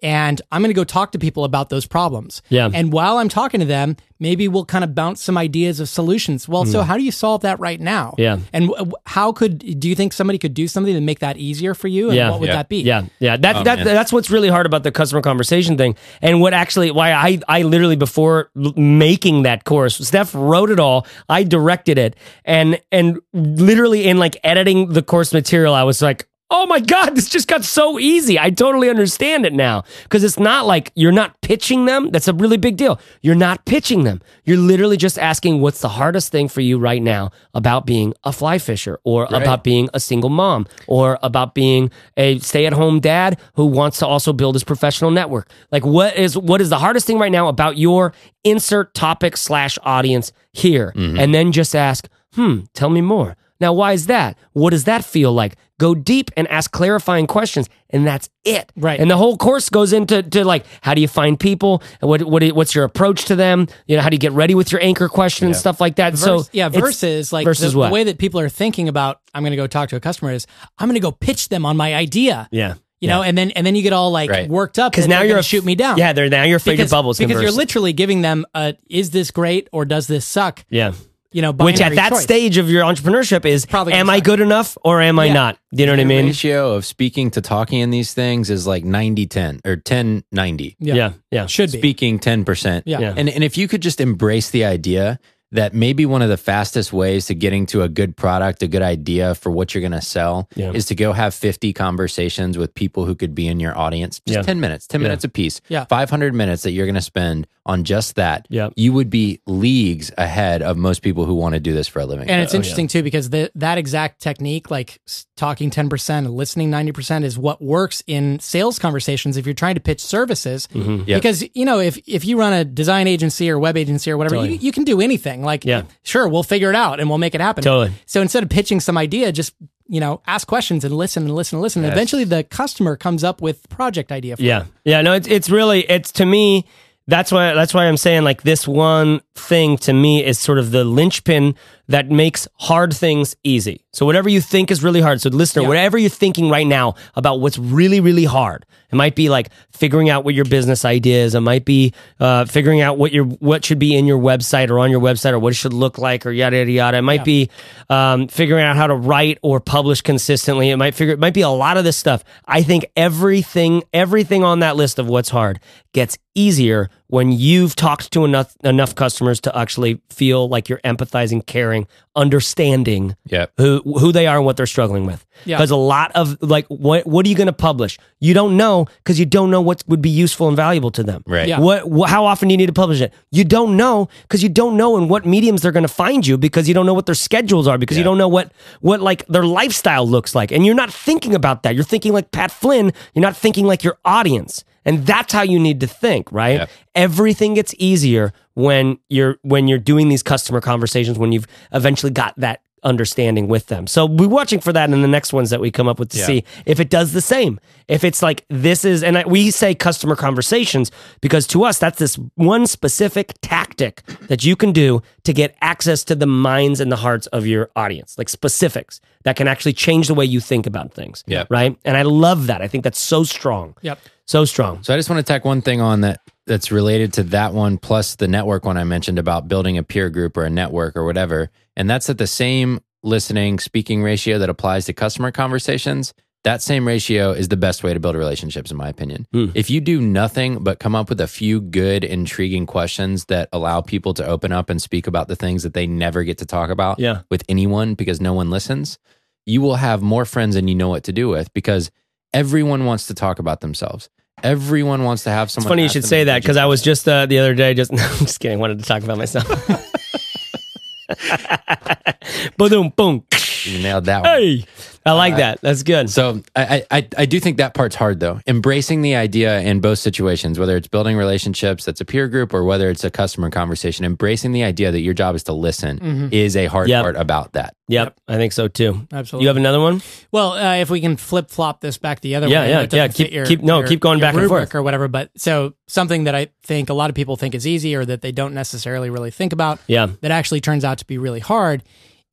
and I'm going to go talk to people about those problems. Yeah. And while I'm talking to them, maybe we'll kind of bounce some ideas of solutions. Well, so mm. how do you solve that right now? Yeah. And w- w- how could do you think somebody could do something to make that easier for you? And Yeah. what would Yeah. that be? Yeah, yeah. That, Oh, that man. that's what's really hard about the customer conversation thing, and what actually why I I literally before making that course, Steph wrote it all. I directed it, and and literally in like editing the course material, I was like. Oh my God, this just got so easy. I totally understand it now. Because it's not like you're not pitching them. That's a really big deal. You're not pitching them. You're literally just asking what's the hardest thing for you right now about being a fly fisher or about being a single mom or about being a stay-at-home dad who wants to also build his professional network like what is what is the hardest thing right now about your insert topic slash audience here and then just ask hmm tell me more now why is that what does that feel like go deep and ask clarifying questions, and that's it. Right. And the whole course goes into to like how do you find people? What what what's your approach to them? You know, how do you get ready with your anchor question and stuff like that. so yeah, versus like versus the, what? the way that people are thinking about I'm going to go talk to a customer is I'm going to go pitch them on my idea. yeah. You know, and then and then you get all like Right. worked up Because now you're gonna a- shoot me down. Yeah, they're now you're afraid because, your bubbles can because you're literally giving them a is this great or does this suck? yeah. You know, Which at that choice. stage of your entrepreneurship is Probably am I good enough or am I Yeah. not? You know what I The mean? ratio of speaking to talking in these things is like 90 10 or 10 90. Yeah. yeah. Yeah. should be. Speaking 10%. Yeah. Yeah. And, and if you could just embrace the idea that maybe one of the fastest ways to getting to a good product, a good idea for what you're going to sell Yeah. is to go have 50 conversations with people who could be in your audience. Just Yeah. 10 minutes, 10 Yeah. minutes a piece. Yeah. 500 minutes that you're going to spend on just that. Yeah. You would be leagues ahead of most people who want to do this for a living. And it's Oh, interesting too because the, that exact technique, like talking 10% listening 90%, is what works in sales conversations if you're trying to pitch services. Mm-hmm. Yep. Because, you know, if, if you run a design agency or web agency or whatever, you, you can do anything. Like, Yeah. sure, we'll figure it out and we'll make it happen. Totally. So instead of pitching some idea, just, you know, ask questions and listen and listen and listen. And eventually the customer comes up with project idea for you. Yeah, yeah. No, it's it's really it's to me. That's why that's why I'm saying like this one thing to me is sort of the linchpin that makes hard things easy. So whatever you think is really hard. So listener, Yeah. whatever you're thinking right now about what's really really hard, it might be like figuring out what your business idea is. It might be uh, figuring out what your what should be in your website or on your website or what it should look like or yada yada yada. It might be um, figuring out how to write or publish consistently. It might figure it might be a lot of this stuff. I think everything everything on that list of what's hard gets easier when you've talked to enough enough customers to actually feel like you're empathizing, caring, understanding Yep. who who they are and what they're struggling with. Yeah. Because a lot of like what what are you going to publish? You don't know because you don't know what would be useful and valuable to them. Right. Yeah. What wh- how often do you need to publish it? You don't know because you don't know in what mediums they're going to find you because you don't know what their schedules are because you don't know what what like their lifestyle looks like and you're not thinking about that. You're thinking like Pat Flynn. You're not thinking like your audience. And that's how you need to think, right? Yep. Everything gets easier when you're when you're doing these customer conversations when you've eventually got that understanding with them. So we're watching for that in the next ones that we come up with to Yeah. see if it does the same. If it's like this is, and I, we say customer conversations because to us that's this one specific tactic that you can do to get access to the minds and the hearts of your audience, like specifics that can actually change the way you think about things. Yeah. Right. And I love that. I think that's so strong. Yep. So strong. So I just want to tack one thing on that that's related to that one plus the network one I mentioned about building a peer group or a network or whatever. And that's at the same listening speaking ratio that applies to customer conversations. That same ratio is the best way to build relationships, in my opinion. Hmm. If you do nothing but come up with a few good, intriguing questions that allow people to open up and speak about the things that they never get to talk about Yeah. with anyone because no one listens, you will have more friends than you know what to do with because everyone wants to talk about themselves. Everyone wants to have It's funny you should say that because I was just uh, the other day just no, I'm just kidding. Wanted to talk about myself. boom, boom. You nailed that one. Hey, I like that. That's good. So I, I I do think that part's hard though. Embracing the idea in both situations, whether it's building relationships that's a peer group or whether it's a customer conversation, embracing the idea that your job is to listen is a hard Yep. part about that. Yep, I think so too. Absolutely. You have another one? Well, uh, if we can flip flop this back the other Yeah, way, yeah, it yeah. Keep- your- keep- no, your- keep going back and forth. or whatever. But so something that I think a lot of people think is easy or that they don't necessarily really think about, Yeah. that actually turns out to be really hard,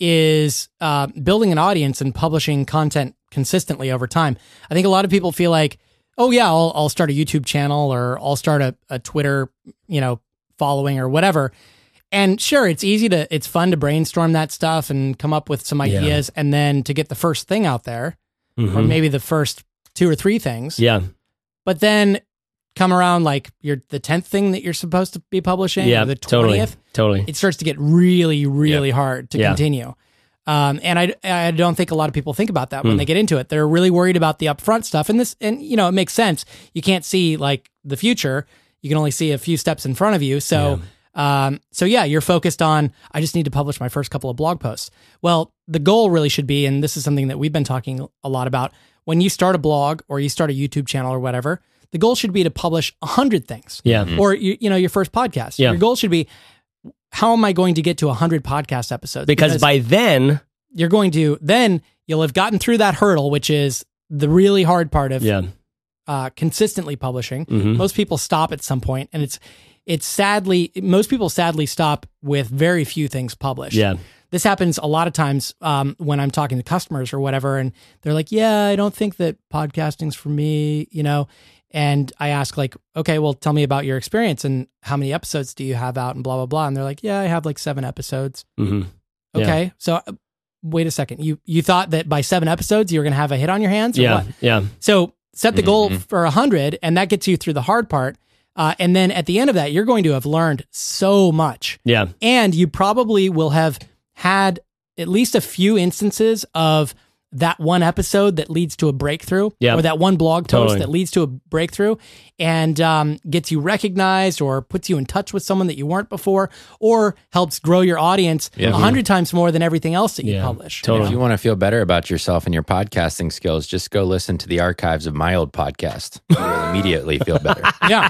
is uh, building an audience and publishing content consistently over time. I think a lot of people feel like, oh yeah, I'll, I'll start a YouTube channel or I'll start a, a Twitter, you know, following or whatever. And sure, it's easy to, it's fun to brainstorm that stuff and come up with some ideas and then to get the first thing out there or Mhm. maybe the first two or three things. Yeah, But then come around like you're the 10th thing that you're supposed to be publishing yeah, or the 20th, totally, totally. it starts to get really, really hard to Yeah. continue. Um, and I, I don't think a lot of people think about that when they get into it. They're really worried about the upfront stuff. And this, and you know, it makes sense. You can't see like the future. You can only see a few steps in front of you. So, um, so yeah, you're focused on, I just need to publish my first couple of blog posts. Well, the goal really should be, and this is something that we've been talking a lot about when you start a blog or you start a YouTube channel or whatever, the goal should be to publish a hundred things Yeah, or you, you know your first podcast. Yeah. Your goal should be how am I going to get to 100 podcast episodes? because by then, you're going to then you'll have gotten through that hurdle, which is the really hard part of Yeah. uh, consistently publishing. Mhm. Most people stop at some point, and it's it's sadly most people sadly stop with very few things published. Yeah. This happens a lot of times um, when I'm talking to customers or whatever, and they're like, "Yeah, I don't think that podcasting's for me," you know. And I ask like, "Okay, well, tell me about your experience and how many episodes do you have out and blah blah blah." And they're like, "Yeah, I have like seven episodes." hmm Yeah. Okay, so uh, wait a second. You you thought that by seven episodes you were going to have a hit on your hands? Or Yeah. what? Yeah. So set the goal Mhm. for a hundred, and that gets you through the hard part. Uh, and then at the end of that, you're going to have learned so much, Yeah. and you probably will have had at least a few instances of that one episode that leads to a breakthrough, Yeah. or that one blog post Totally. that leads to a breakthrough, and um, gets you recognized, or puts you in touch with someone that you weren't before, or helps grow your audience a Yeah. hundred times more than everything else that you Yeah, publish. totally. If you want to feel better about yourself and your podcasting skills, just go listen to the archives of my old podcast. You will immediately feel better. Yeah.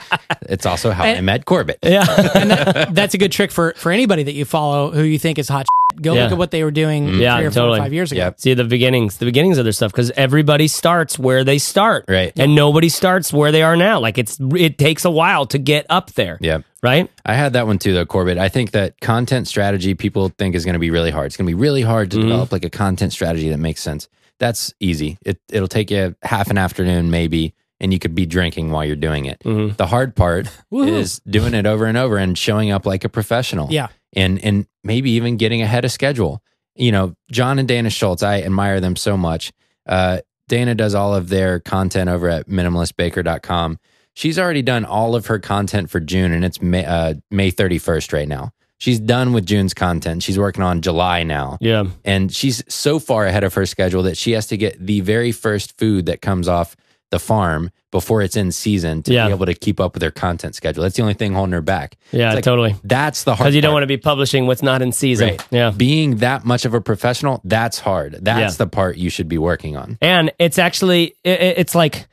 It's also how I met Corbett. Yeah. and that, that's a good trick for for anybody that you follow who you think is hot. Shit. Go Yeah. look at what they were doing Yeah, three or four or five years ago. Yep. See the beginnings, the beginnings of their stuff, because everybody starts where they start, Right. And nobody starts where they are now. Like it's it takes a while to get up there, Yep. right? I had that one too, though, Corbett. I think that content strategy people think is going to be really hard. It's going to be really hard to Mhm. develop like a content strategy that makes sense. That's easy. It, it'll take you half an afternoon, maybe, and you could be drinking while you're doing it. Mhm. The hard part Woohoo. is doing it over and over and showing up like a professional. Yeah. And and maybe even getting ahead of schedule. You know, John and Dana Shultz, I admire them so much. Uh, Dana does all of their content over at minimalistbaker.com. She's already done all of her content for June and it's May, uh, May 31st right now. She's done with June's content. She's working on July now. Yeah, And she's so far ahead of her schedule that she has to get the very first food that comes off the farm before it's in season to Yeah. be able to keep up with their content schedule. That's the only thing holding her back. yeah, like- totally. That's the hard Because you don't part. want to be publishing what's not in season, Right. Yeah, Being that much of a professional, that's hard. That's Yeah. the part you should be working on. and it's actually it, it- it's like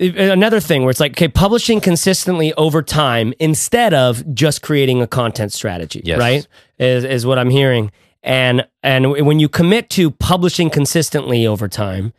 another thing where it's like okay publishing consistently over time instead of just creating a content strategy Yes. right is, is what i'm hearing and and when you commit to publishing consistently over time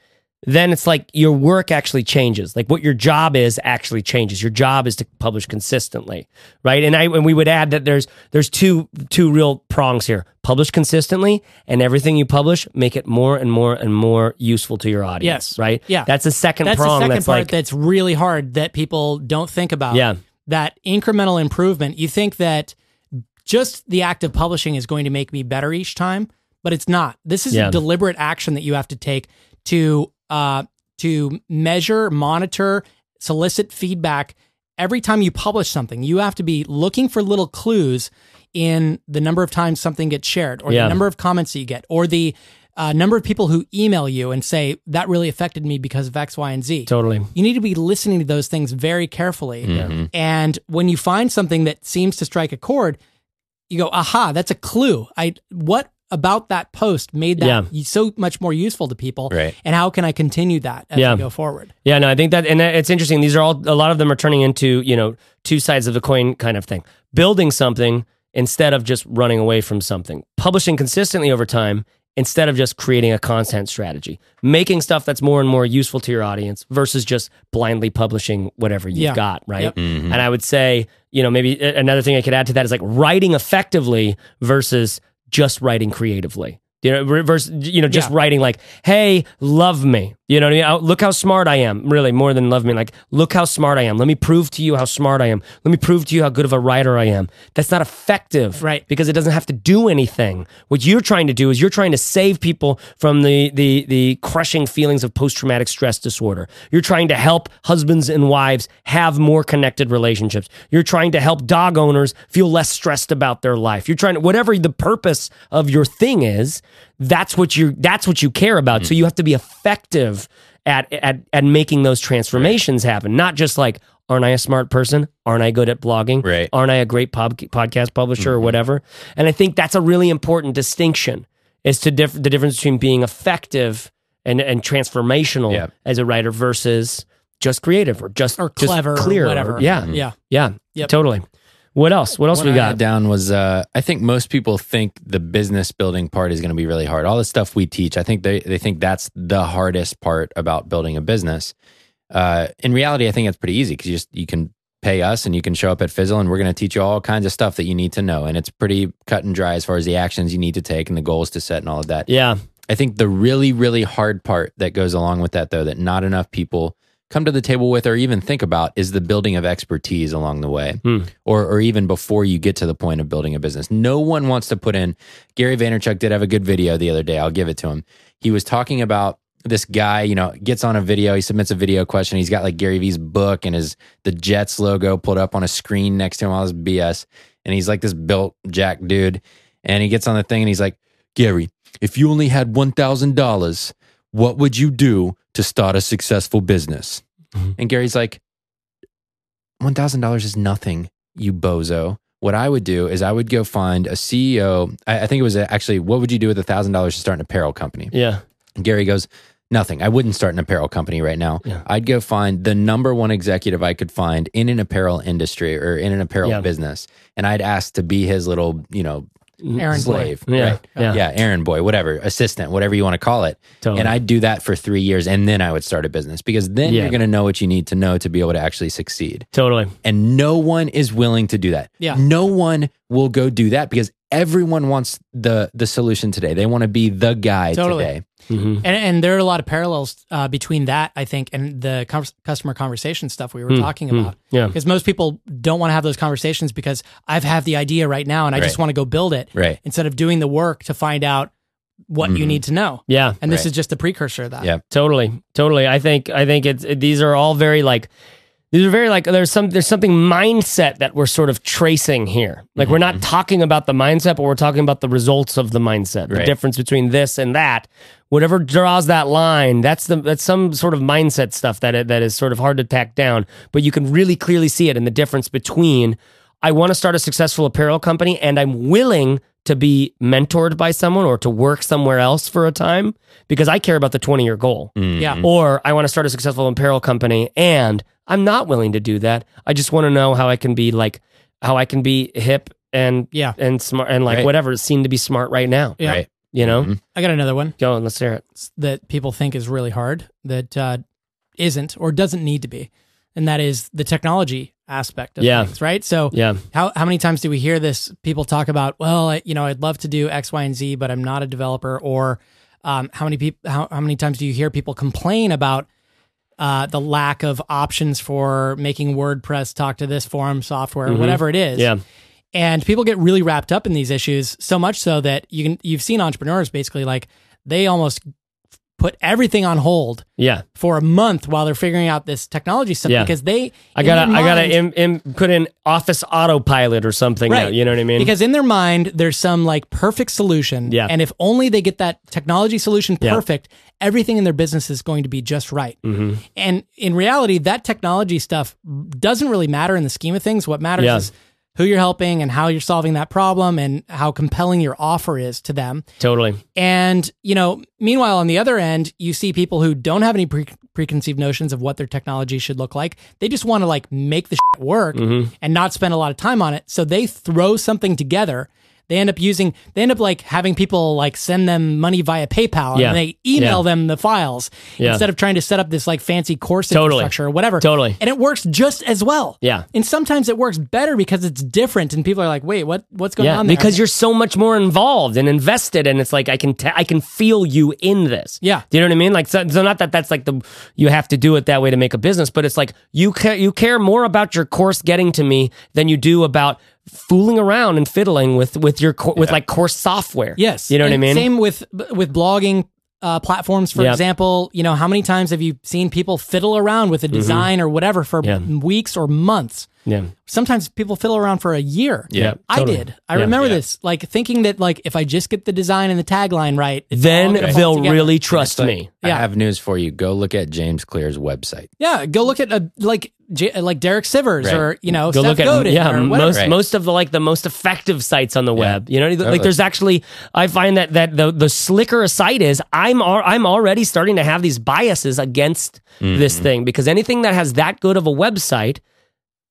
then it's like your work actually changes like what your job is actually changes your job is to publish consistently right and i and we would add that there's there's two two real prongs here publish consistently and everything you publish make it more and more and more useful to your audience Yes. right Yeah. that's the second That's prong the second that's part like that's really hard that people don't think about. Yeah. That incremental improvement. You think that just the act of publishing is going to make me better each time, but it's not. This is Yeah. a deliberate action that you have to take to uh to measure, monitor, solicit feedback every time you publish something. You have to be looking for little clues in the number of times something gets shared or Yeah. the number of comments that you get or the uh, number of people who email you and say that really affected me because of X, Y, and Z. totally You need to be listening to those things very carefully. And when you find something that seems to strike a chord, you go, aha, that's a clue. I what about that post made that so much more useful to people? Right. And how can I continue that as Yeah. we go forward? Yeah, no, I think that, and it's interesting. These are all, a lot of them are turning into, you know, two sides of the coin kind of thing. Building something instead of just running away from something. Publishing consistently over time instead of just creating a content strategy. Making stuff that's more and more useful to your audience versus just blindly publishing whatever you've Yeah. got, right? Yep. Mm-hmm. And I would say, you know, maybe another thing I could add to that is like writing effectively versus just writing creatively. You know, re- versus you know, just Yeah. writing like, "Hey, love me." You know what I mean? Oh, Look how smart I am. Really, more than love me. Like, look how smart I am. Let me prove to you how smart I am. Let me prove to you how good of a writer I am. That's not effective, Right. Because it doesn't have to do anything. What you're trying to do is you're trying to save people from the the the crushing feelings of post traumatic stress disorder. You're trying to help husbands and wives have more connected relationships. You're trying to help dog owners feel less stressed about their life. You're trying to whatever the purpose of your thing is, that's what you that's what you care about. So mm-hmm. you have to be effective at at at making those transformations happen, not just like aren't I a smart person? Aren't I good at blogging? Right. Aren't I a great pub- podcast publisher or mm-hmm. whatever? And I think that's a really important distinction is to diff- the difference between being effective and, and transformational Yeah. as a writer versus just creative or just Or just clever or clear, whatever. yeah, mm-hmm. Yeah. yeah, Yep. totally. What else? What else What we I got? down was uh, I think most people think the business building part is going to be really hard. All the stuff we teach, I think they, they think that's the hardest part about building a business. Uh, in reality, I think it's pretty easy because you just you can pay us and you can show up at Fizzle and we're going to teach you all kinds of stuff that you need to know, and it's pretty cut and dry as far as the actions you need to take and the goals to set and all of that. Yeah. I think the really, really hard part that goes along with that, though, that not enough people come to the table with or even think about is the building of expertise along the way, Hmm. or, or even before you get to the point of building a business. No one wants to put in. Gary Vaynerchuk did have a good video the other day. I'll give it to him. He was talking about this guy, you know, gets on a video, he submits a video question. He's got like Gary Vee's book and his the Jets logo pulled up on a screen next to him, all this BS. And he's like this built jack dude. And he gets on the thing and he's like, Gary, if you only had $1,000, what would you do to start a successful business? Mm-hmm. And Gary's like, $1,000 is nothing, you bozo. What I would do is I would go find a CEO. I, I think it was uh, actually, what would you do with $1,000 to start an apparel company? Yeah. And Gary goes, Nothing. I wouldn't start an apparel company right now. Yeah. I'd go find the number one executive I could find in an apparel industry or in an apparel Yeah. business. And I'd ask to be his little, you know, Aaron slave. Yeah. Right. Yeah. Yeah. Aaron boy, whatever, assistant, whatever you want to call it. Totally. And I'd do that for three years and then I would start a business because then Yeah. you're going to know what you need to know to be able to actually succeed. Totally. And no one is willing to do that. Yeah. No one will go do that because everyone wants the the solution today. They want to be the guy Totally. today. Mm-hmm. And, and there are a lot of parallels uh, between that, I think, and the com- customer conversation stuff we were talking about. Yeah. Because most people don't want to have those conversations because I've had the idea right now and I just want to go build it Right. instead of doing the work to find out what you Mhm. need to know. Yeah. And this Right. is just the precursor of that. Yeah. Totally, totally. I think I think it's it- these are all very like these are very like there's some there's something mindset that we're sort of tracing here. Like we're not mm-hmm. talking about the mindset, but we're talking about the results of the mindset. The difference between this and that. Whatever draws that line, that's the that's some sort of mindset stuff that that is sort of hard to tack down, but you can really clearly see it in the difference between I want to start a successful apparel company and I'm willing to be mentored by someone or to work somewhere else for a time because I care about the 20 year goal. Yeah. Or I want to start a successful apparel company and I'm not willing to do that. I just want to know how I can be like how I can be hip and Yeah. and smart and like Right. whatever seem to be smart right now. Yeah. Right. You know? Mhm. I got another one Go on, let's hear it. that people think is really hard that uh, isn't or doesn't need to be. And that is the technology aspect of Yeah. things, right? So Yeah. How how many times do we hear this? People talk about, well, I, you know, I'd love to do X, Y, and Z, but I'm not a developer. Or um, how many people? How, how many times do you hear people complain about uh, the lack of options for making WordPress talk to this forum software, Mhm. whatever it is? Yeah. And people get really wrapped up in these issues so much so that you can you've seen entrepreneurs basically like they almost put everything on hold Yeah. for a month while they're figuring out this technology stuff Yeah. because they I gotta, I gotta Im, Im, put in Office Autopilot or something. Now, Right. you know what I mean? Because in their mind, there's some like perfect solution. Yeah. And if only they get that technology solution Yeah. perfect, everything in their business is going to be just right. Mhm. And in reality, that technology stuff doesn't really matter in the scheme of things. What matters Yeah. is who you're helping and how you're solving that problem and how compelling your offer is to them. totally. And, you know, meanwhile, on the other end, you see people who don't have any pre- preconceived notions of what their technology should look like. They just want to like make the shit work Mm-hmm. and not spend a lot of time on it. So they throw something together. They end up using, they end up like having people like send them money via PayPal Yeah. and they email Yeah. them the files Yeah. instead of trying to set up this like fancy course Totally. infrastructure or whatever. Totally. And it works just as well. Yeah. And sometimes it works better because it's different and people are like, wait, what, what's going on there? because you're so much more involved and invested, and it's like I can t- I can feel you in this. Yeah. do you know what I mean? Like, so, so not that that's like the you have to do it that way to make a business, but it's like you care you care more about your course getting to me than you do about fooling around and fiddling with with your co- with like course software. Yes. you know what I mean. Same with with blogging uh, platforms, for Yeah. example. You know, how many times have you seen people fiddle around with a design or whatever for Mm-hmm. Yeah. weeks or months? Yeah, Sometimes people fiddle around for a year. Yeah. I totally. did. I Yeah. remember Yeah. this, like thinking that, like, if I just get the design and the tagline right, it's then gonna they'll really trust me. Yeah. I have news for you. Go look at James Clear's website. Yeah, go look at a like J- like Derek Sivers Right. or you know Go Seth look at Godin yeah or most Right. most of the like the most effective sites on the web. You know, like Totally. there's actually I find that that the the slicker a site is, I'm al- I'm already starting to have these biases against this Mm-hmm. thing because anything that has that good of a website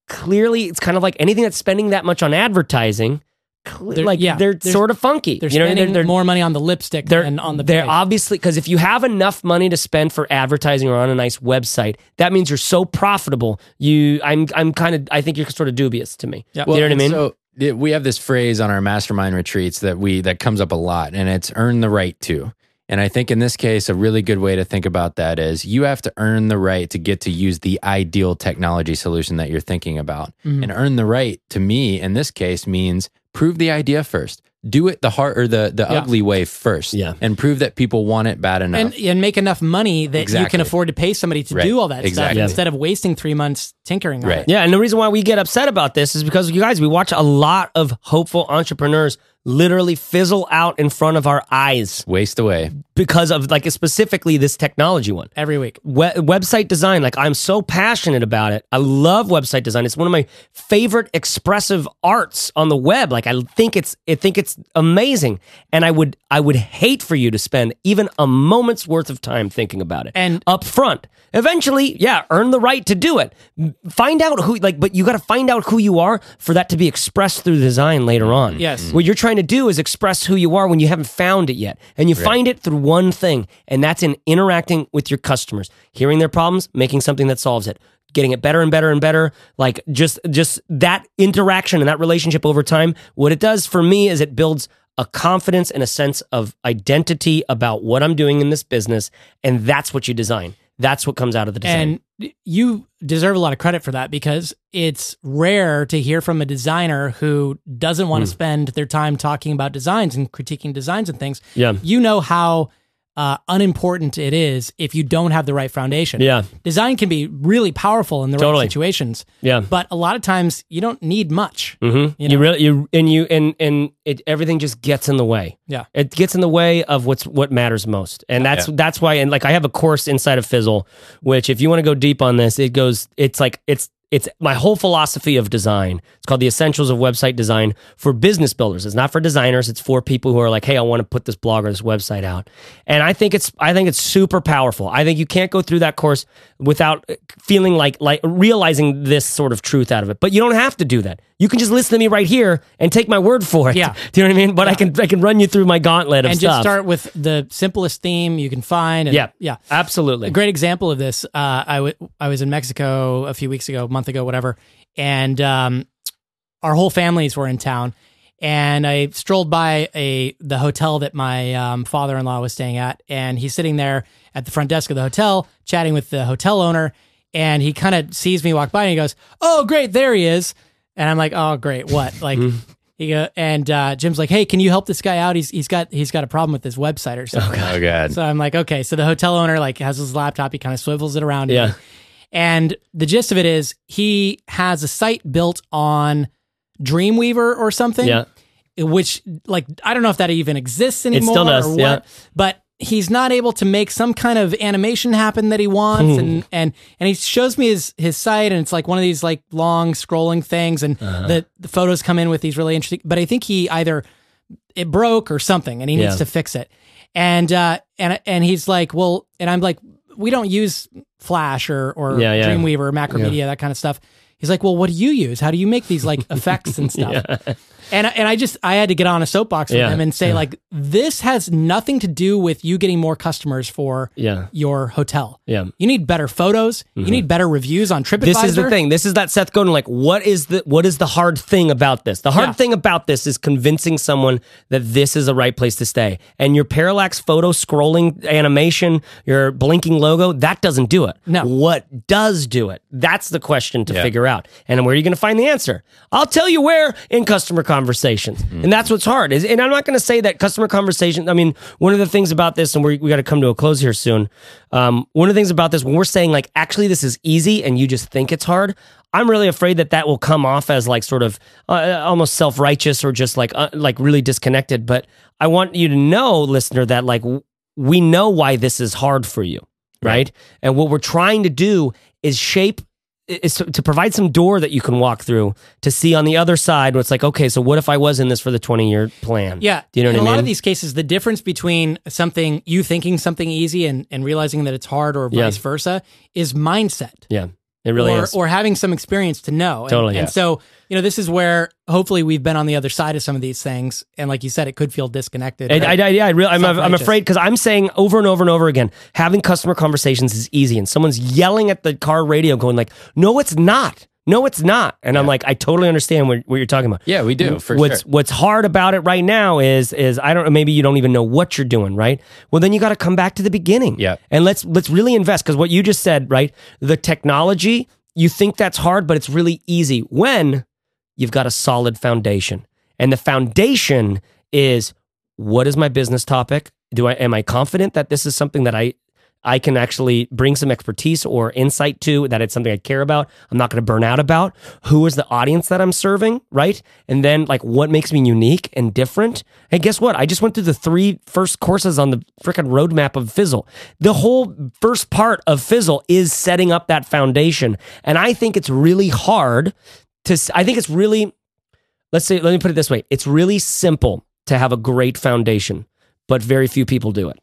clearly it's kind of like anything that's spending that much on advertising. cle- They're- like yeah, they're there's- sort of funky. They're you know, what I mean? spending they're, more money on the lipstick they're than on the they're pig. obviously because if you have enough money to spend for advertising or on a nice website, that means you're so profitable. You, I'm, I'm kind of, I think you're sort of dubious to me. Yep. you know what I mean? So it- we have this phrase on our mastermind retreats that we that comes up a lot, and it's earn the right to. And I think in this case, a really good way to think about that is you have to earn the right to get to use the ideal technology solution that you're thinking about. Mhm. And earn the right to me in this case means prove the idea first. Do it the hard or the the Yeah. ugly way first. Yeah. And prove that people want it bad enough. and, and make enough money that you can afford to pay somebody to Right. do all that Exactly. stuff instead of wasting three months tinkering on Right. it. Yeah, and the reason why we get upset about this is because you guys, we watch a lot of hopeful entrepreneurs literally fizzle out in front of our eyes Waste away. because of like specifically this technology one. Every week. We- website design, like I'm so passionate about it. I love website design. It's one of my favorite expressive arts on the web. Like I think it's, I think it's amazing, and I would, I would hate for you to spend even a moment's worth of time thinking about it And- up front. Eventually, yeah, earn the right to do it. Find out who, like, but you got to find out who you are for that to be expressed through design later on. Yes. What you're trying to do is express who you are when you haven't found it yet. And you find it through one thing, and that's in interacting with your customers, hearing their problems, making something that solves it. Getting it better and better and better, like just just that interaction and that relationship over time. What it does for me is it builds a confidence and a sense of identity about what I'm doing in this business, and that's what you design. That's what comes out of the design. And you deserve a lot of credit for that because it's rare to hear from a designer who doesn't Hmm. want to spend their time talking about designs and critiquing designs and things. Yeah. You know how uh, unimportant it is if you don't have the right foundation. Yeah. Design can be really powerful in the Totally. right situations, yeah. but a lot of times you don't need much. Mm-hmm. You, know? really you and you and and it everything just gets in the way. Yeah. It gets in the way of what's what matters most. And that's that's why and like I have a course inside of Fizzle, which if you want to go deep on this, it goes it's like it's it's my whole philosophy of design. It's called the essentials of website design for business builders. It's not for designers. It's for people who are like, hey, I want to put this blog or this website out. And I think it's I think it's super powerful. I think you can't go through that course without uh, feeling like like realizing this sort of truth out of it. But you don't have to do that. You can just listen to me right here and take my word for it. Yeah. Do you know what I mean? But I can I can run you through my gauntlet of and stuff. just start with the simplest theme you can find. And yeah. Yeah. Absolutely. A great example of this. Uh, I w- I was in Mexico a few weeks ago, a month ago, whatever, and um, our whole families were in town. And I strolled by a the hotel that my um, father in law was staying at, and he's sitting there at the front desk of the hotel, chatting with the hotel owner. And he kind of sees me walk by, and he goes, "Oh, great, there he is." And I'm like, "Oh, great, what?" Like. He go, and uh, Jim's like, "Hey, can you help this guy out? He's he's got he's got a problem with his website or something." Oh god. So I'm like, okay. So the hotel owner like has his laptop. He kind of swivels it around. Yeah. him. And the gist of it is he has a site built on Dreamweaver or something. Yeah. Which like I don't know if that even exists anymore It still does, or what. yeah. But he's not able to make some kind of animation happen that he wants and and and he shows me his his site and it's like one of these like long scrolling things and Uh-huh. the, the photos come in with these really interesting but I think he either it broke or something and he needs to fix it. And uh and and he's like, "Well," and I'm like, "We don't use Flash or or Yeah, yeah. Dreamweaver or Macromedia that kind of stuff." He's like, "Well, what do you use? How do you make these like effects and stuff?" And and I just I had to get on a soapbox with Yeah. him and say like, "This has nothing to do with you getting more customers for Yeah. your hotel. Yeah. You need better photos. You need better reviews on TripAdvisor. Mm-hmm. This is the thing. This is that Seth Godin. Like, what is the what is the hard thing about this? The hard Yeah. thing about this is convincing someone that this is the right place to stay. And your parallax photo scrolling animation, your blinking logo, that doesn't do it. No. What does do it? That's the question to Yeah. figure out. And where are you going to find the answer? I'll tell you where in customer conversations. And that's what's hard. Is and I'm not going to say that customer conversation. I mean, one of the things about this, and we're, we got to come to a close here soon. Um, one of the things about this, when we're saying like, actually, this is easy, and you just think it's hard. I'm really afraid that that will come off as like sort of uh, almost self righteous or just like uh, like really disconnected. But I want you to know, listener, that like w- we know why this is hard for you, right? And what we're trying to do is shape is to, to provide some door that you can walk through to see on the other side what's like okay so what if i was in this for the 20 year plan Yeah. do you know in what i a mean A lot of these cases, the difference between something you thinking something easy and, and realizing that it's hard or Yeah. vice versa is mindset. yeah It really or, is. or having some experience to know. And, Totally, And yes. so, you know, this is where hopefully we've been on the other side of some of these things. And like you said, it could feel disconnected. And I, I, yeah, I really, I'm, I'm afraid because I'm saying over and over and over again, having customer conversations is easy, and someone's yelling at the car radio, going like, "No, it's not. No, it's not." And I'm like, I totally understand what, what you're talking about. Yeah, we do for what's sure. what's hard about it right now is is I don't maybe you don't even know what you're doing right well then you got to come back to the beginning Yeah. and let's let's really invest because what you just said right the technology you think that's hard but it's really easy when you've got a solid foundation and the foundation is what is my business topic do I am I confident that this is something that I I can actually bring some expertise or insight to that it's something I care about. I'm not going to burn out about. Who is the audience that I'm serving, right? And then like what makes me unique and different. And guess what? I just went through the three first courses on the freaking roadmap of Fizzle. The whole first part of Fizzle is setting up that foundation. And I think it's really hard to I think it's really let's say let me put it this way. It's really simple to have a great foundation, but very few people do it.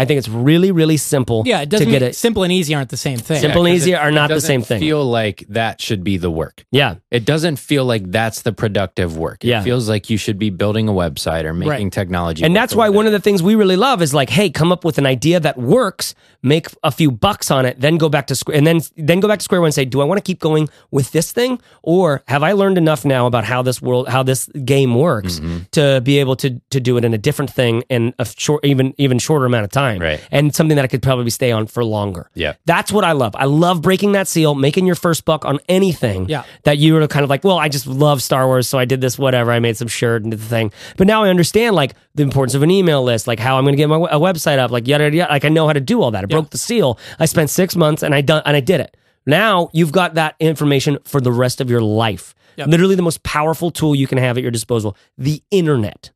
I think it's really, really simple yeah, it doesn't get mean it. simple and easy aren't the same thing. Simple and easy it- are not the doesn't same thing. Feel like that should be the work. Yeah. It doesn't feel like that's the productive work. It Yeah. feels like you should be building a website or making Right. technology. And that's why one of the things we really love is like, hey, come up with an idea that works, make a few bucks on it, then go back to square, and then then go back to square one and say, do I want to keep going with this thing, or have I learned enough now about how this world, how this game works, Mm-hmm. to be able to to do it in a different thing in a short, even even shorter amount of time, Right. And something that I could probably stay on for longer. Yeah. that's what I love. I love breaking that seal, making your first buck on anything. Yeah. that you were kind of like, well, I just love Star Wars, so I did this, whatever. I made some shirt and did the thing. But now I understand like the importance of an email list, like how I'm going to get my a website up, like yada yada. yada. Like I know how to do all that. I broke the seal. I spent six months and I done and I did it. Now you've got that information for the rest of your life. Yep. Literally the most powerful tool you can have at your disposal: the internet.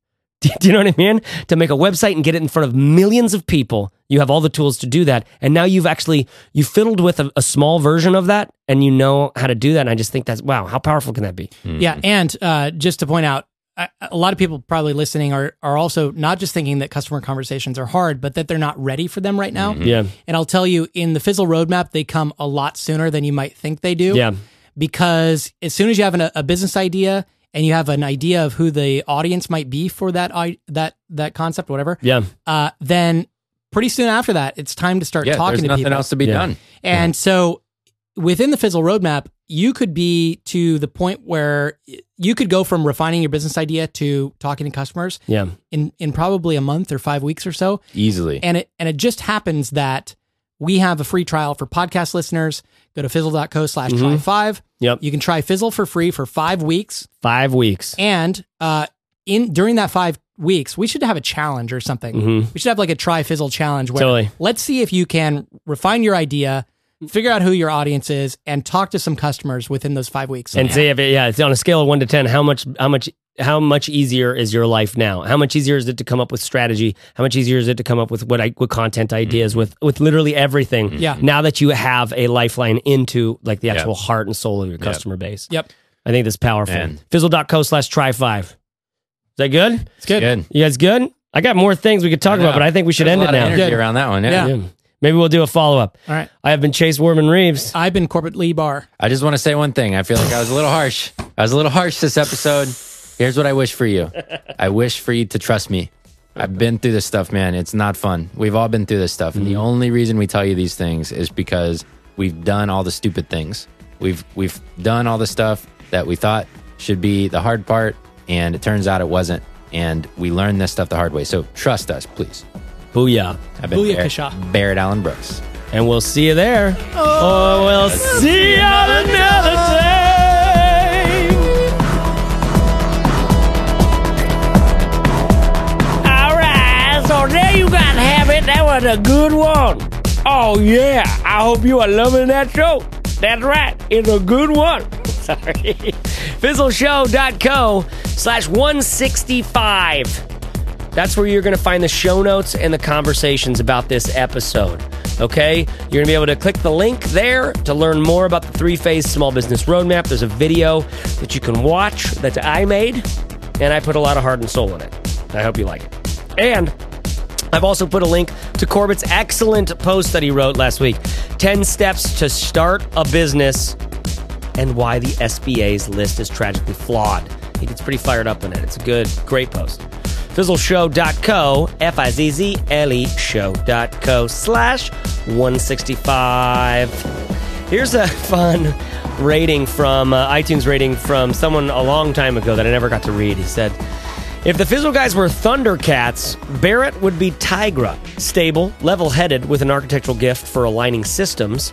Do you know what I mean? To make a website and get it in front of millions of people, you have all the tools to do that. And now you've actually you fiddled with a, a small version of that, and you know how to do that. And I just think that's wow, how powerful can that be? Yeah, and uh, just to point out, a a lot of people probably listening are are also not just thinking that customer conversations are hard, but that they're not ready for them right now. Yeah, And I'll tell you, in the Fizzle roadmap, they come a lot sooner than you might think they do. yeah, Because as soon as you have an, a business idea and you have an idea of who the audience might be for that i- that that concept, whatever, yeah. uh, then pretty soon after that, it's time to start yeah, talking there's to nothing people. else to be Yeah. done. And so within the Fizzle roadmap, you could be to the point where you could go from refining your business idea to talking to customers Yeah. in, in probably a month or five weeks or so. Easily. And it and it just happens that we have a free trial for podcast listeners. Go to fizzle.co slash try five. Yep. You can try Fizzle for free for five weeks. Five weeks. And uh in during that five weeks, we should have a challenge or something. We should have like a try Fizzle challenge where Totally. let's see if you can refine your idea, figure out who your audience is, and talk to some customers within those five weeks. And see if it, yeah, it's on a scale of one to ten. How much? How much? How much easier is your life now? How much easier is it to come up with strategy? How much easier is it to come up with what I with content ideas mm-hmm. with with literally everything? Mm-hmm. Yeah. Now that you have a lifeline into like the actual heart and soul of your customer base. Yep. I think that's powerful. Man. Fizzle.co slash try five. Is that good? It's good. Good. You guys good? I got more things we could talk about, but I think we should There's end a it of now. energy Good. around that one. Yeah. Yeah. Yeah. Maybe we'll do a follow up. All right. I have been Chase Warman Reeves. I've been Corbett Lee Barr. I just want to say one thing. I feel like I was a little harsh. I was a little harsh this episode. Here's what I wish for you. I wish for you to trust me. I've been through this stuff, man. It's not fun. We've all been through this stuff. And the mm-hmm. only reason we tell you these things is because we've done all the stupid things. We've we've done all the stuff that we thought should be the hard part, and it turns out it wasn't. And we learned this stuff the hard way. So trust us, please. Booyah. I've been Booyah Barrett, kasha. Barrett Allen Brooks. And we'll see you there. Oh, we'll see you on another day. That was a good one. Oh, yeah. I hope you are loving that show. That's right. It's a good one. Sorry. Fizzleshow.co slash 165. That's where you're going to find the show notes and the conversations about this episode. Okay? You're going to be able to click the link there to learn more about the three phase small business roadmap. There's a video that you can watch that I made, and I put a lot of heart and soul in it. I hope you like it. And I've also put a link to Corbett's excellent post that he wrote last week 10 steps to start a business and why the SBA's list is tragically flawed. He gets pretty fired up in it. It's a good, great post. Fizzleshow.co, F I Z Z L E show.co slash 165. Here's a fun rating from uh, iTunes rating from someone a long time ago that I never got to read. He said, if the Fizzle guys were Thundercats, Barrett would be Tygra, stable, level headed, with an architectural gift for aligning systems.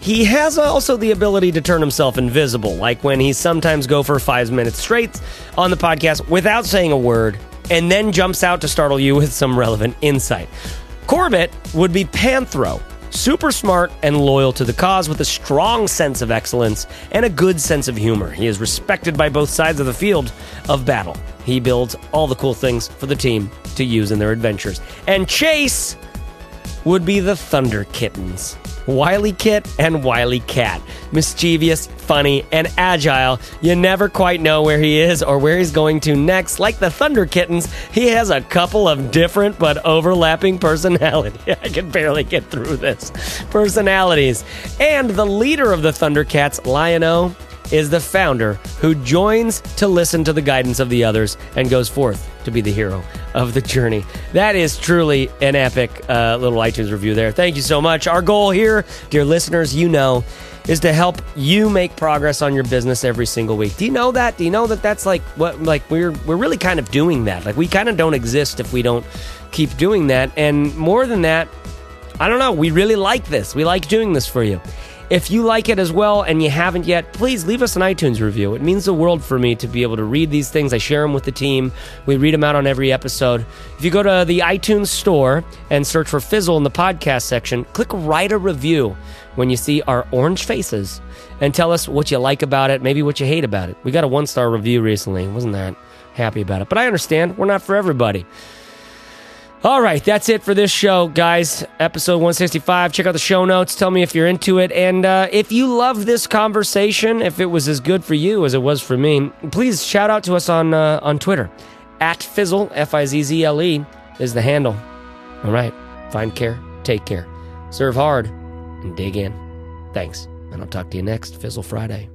He has also the ability to turn himself invisible, like when he sometimes go for five minutes straight on the podcast without saying a word, and then jumps out to startle you with some relevant insight. Corbett would be Panthro, super smart and loyal to the cause with a strong sense of excellence and a good sense of humor. He is respected by both sides of the field of battle. He builds all the cool things for the team to use in their adventures. And Chase would be the Thunder Kittens. Wily Kit and Wily Kat. Mischievous, funny, and agile. You never quite know where he is or where he's going to next. Like the Thunder Kittens, he has a couple of different but overlapping personalities. I can barely get through this. Personalities. And the leader of the Thundercats, Lion-O, is the founder who joins to listen to the guidance of the others and goes forth to be the hero of the journey. That is truly an epic uh, little iTunes review there. Thank you so much. Our goal here, dear listeners, you know, is to help you make progress on your business every single week. Do you know that? Do you know that that's like what like we're we're really kind of doing that. Like we kind of don't exist if we don't keep doing that. And more than that, I don't know, we really like this. We like doing this for you. If you like it as well and you haven't yet, please leave us an iTunes review. It means the world for me to be able to read these things. I share them with the team. We read them out on every episode. If you go to the iTunes store and search for Fizzle in the podcast section, click write a review when you see our orange faces and tell us what you like about it, maybe what you hate about it. We got a one star review recently. Wasn't that happy about it? But I understand. We're not for everybody. All right, that's it for this show, guys. Episode 165. Check out the show notes. Tell me if you're into it. And uh, if you love this conversation, if it was as good for you as it was for me, please shout out to us on, uh, on Twitter. At Fizzle, F I Z Z L E, is the handle. All right, find care, take care, serve hard, and dig in. Thanks, and I'll talk to you next Fizzle Friday.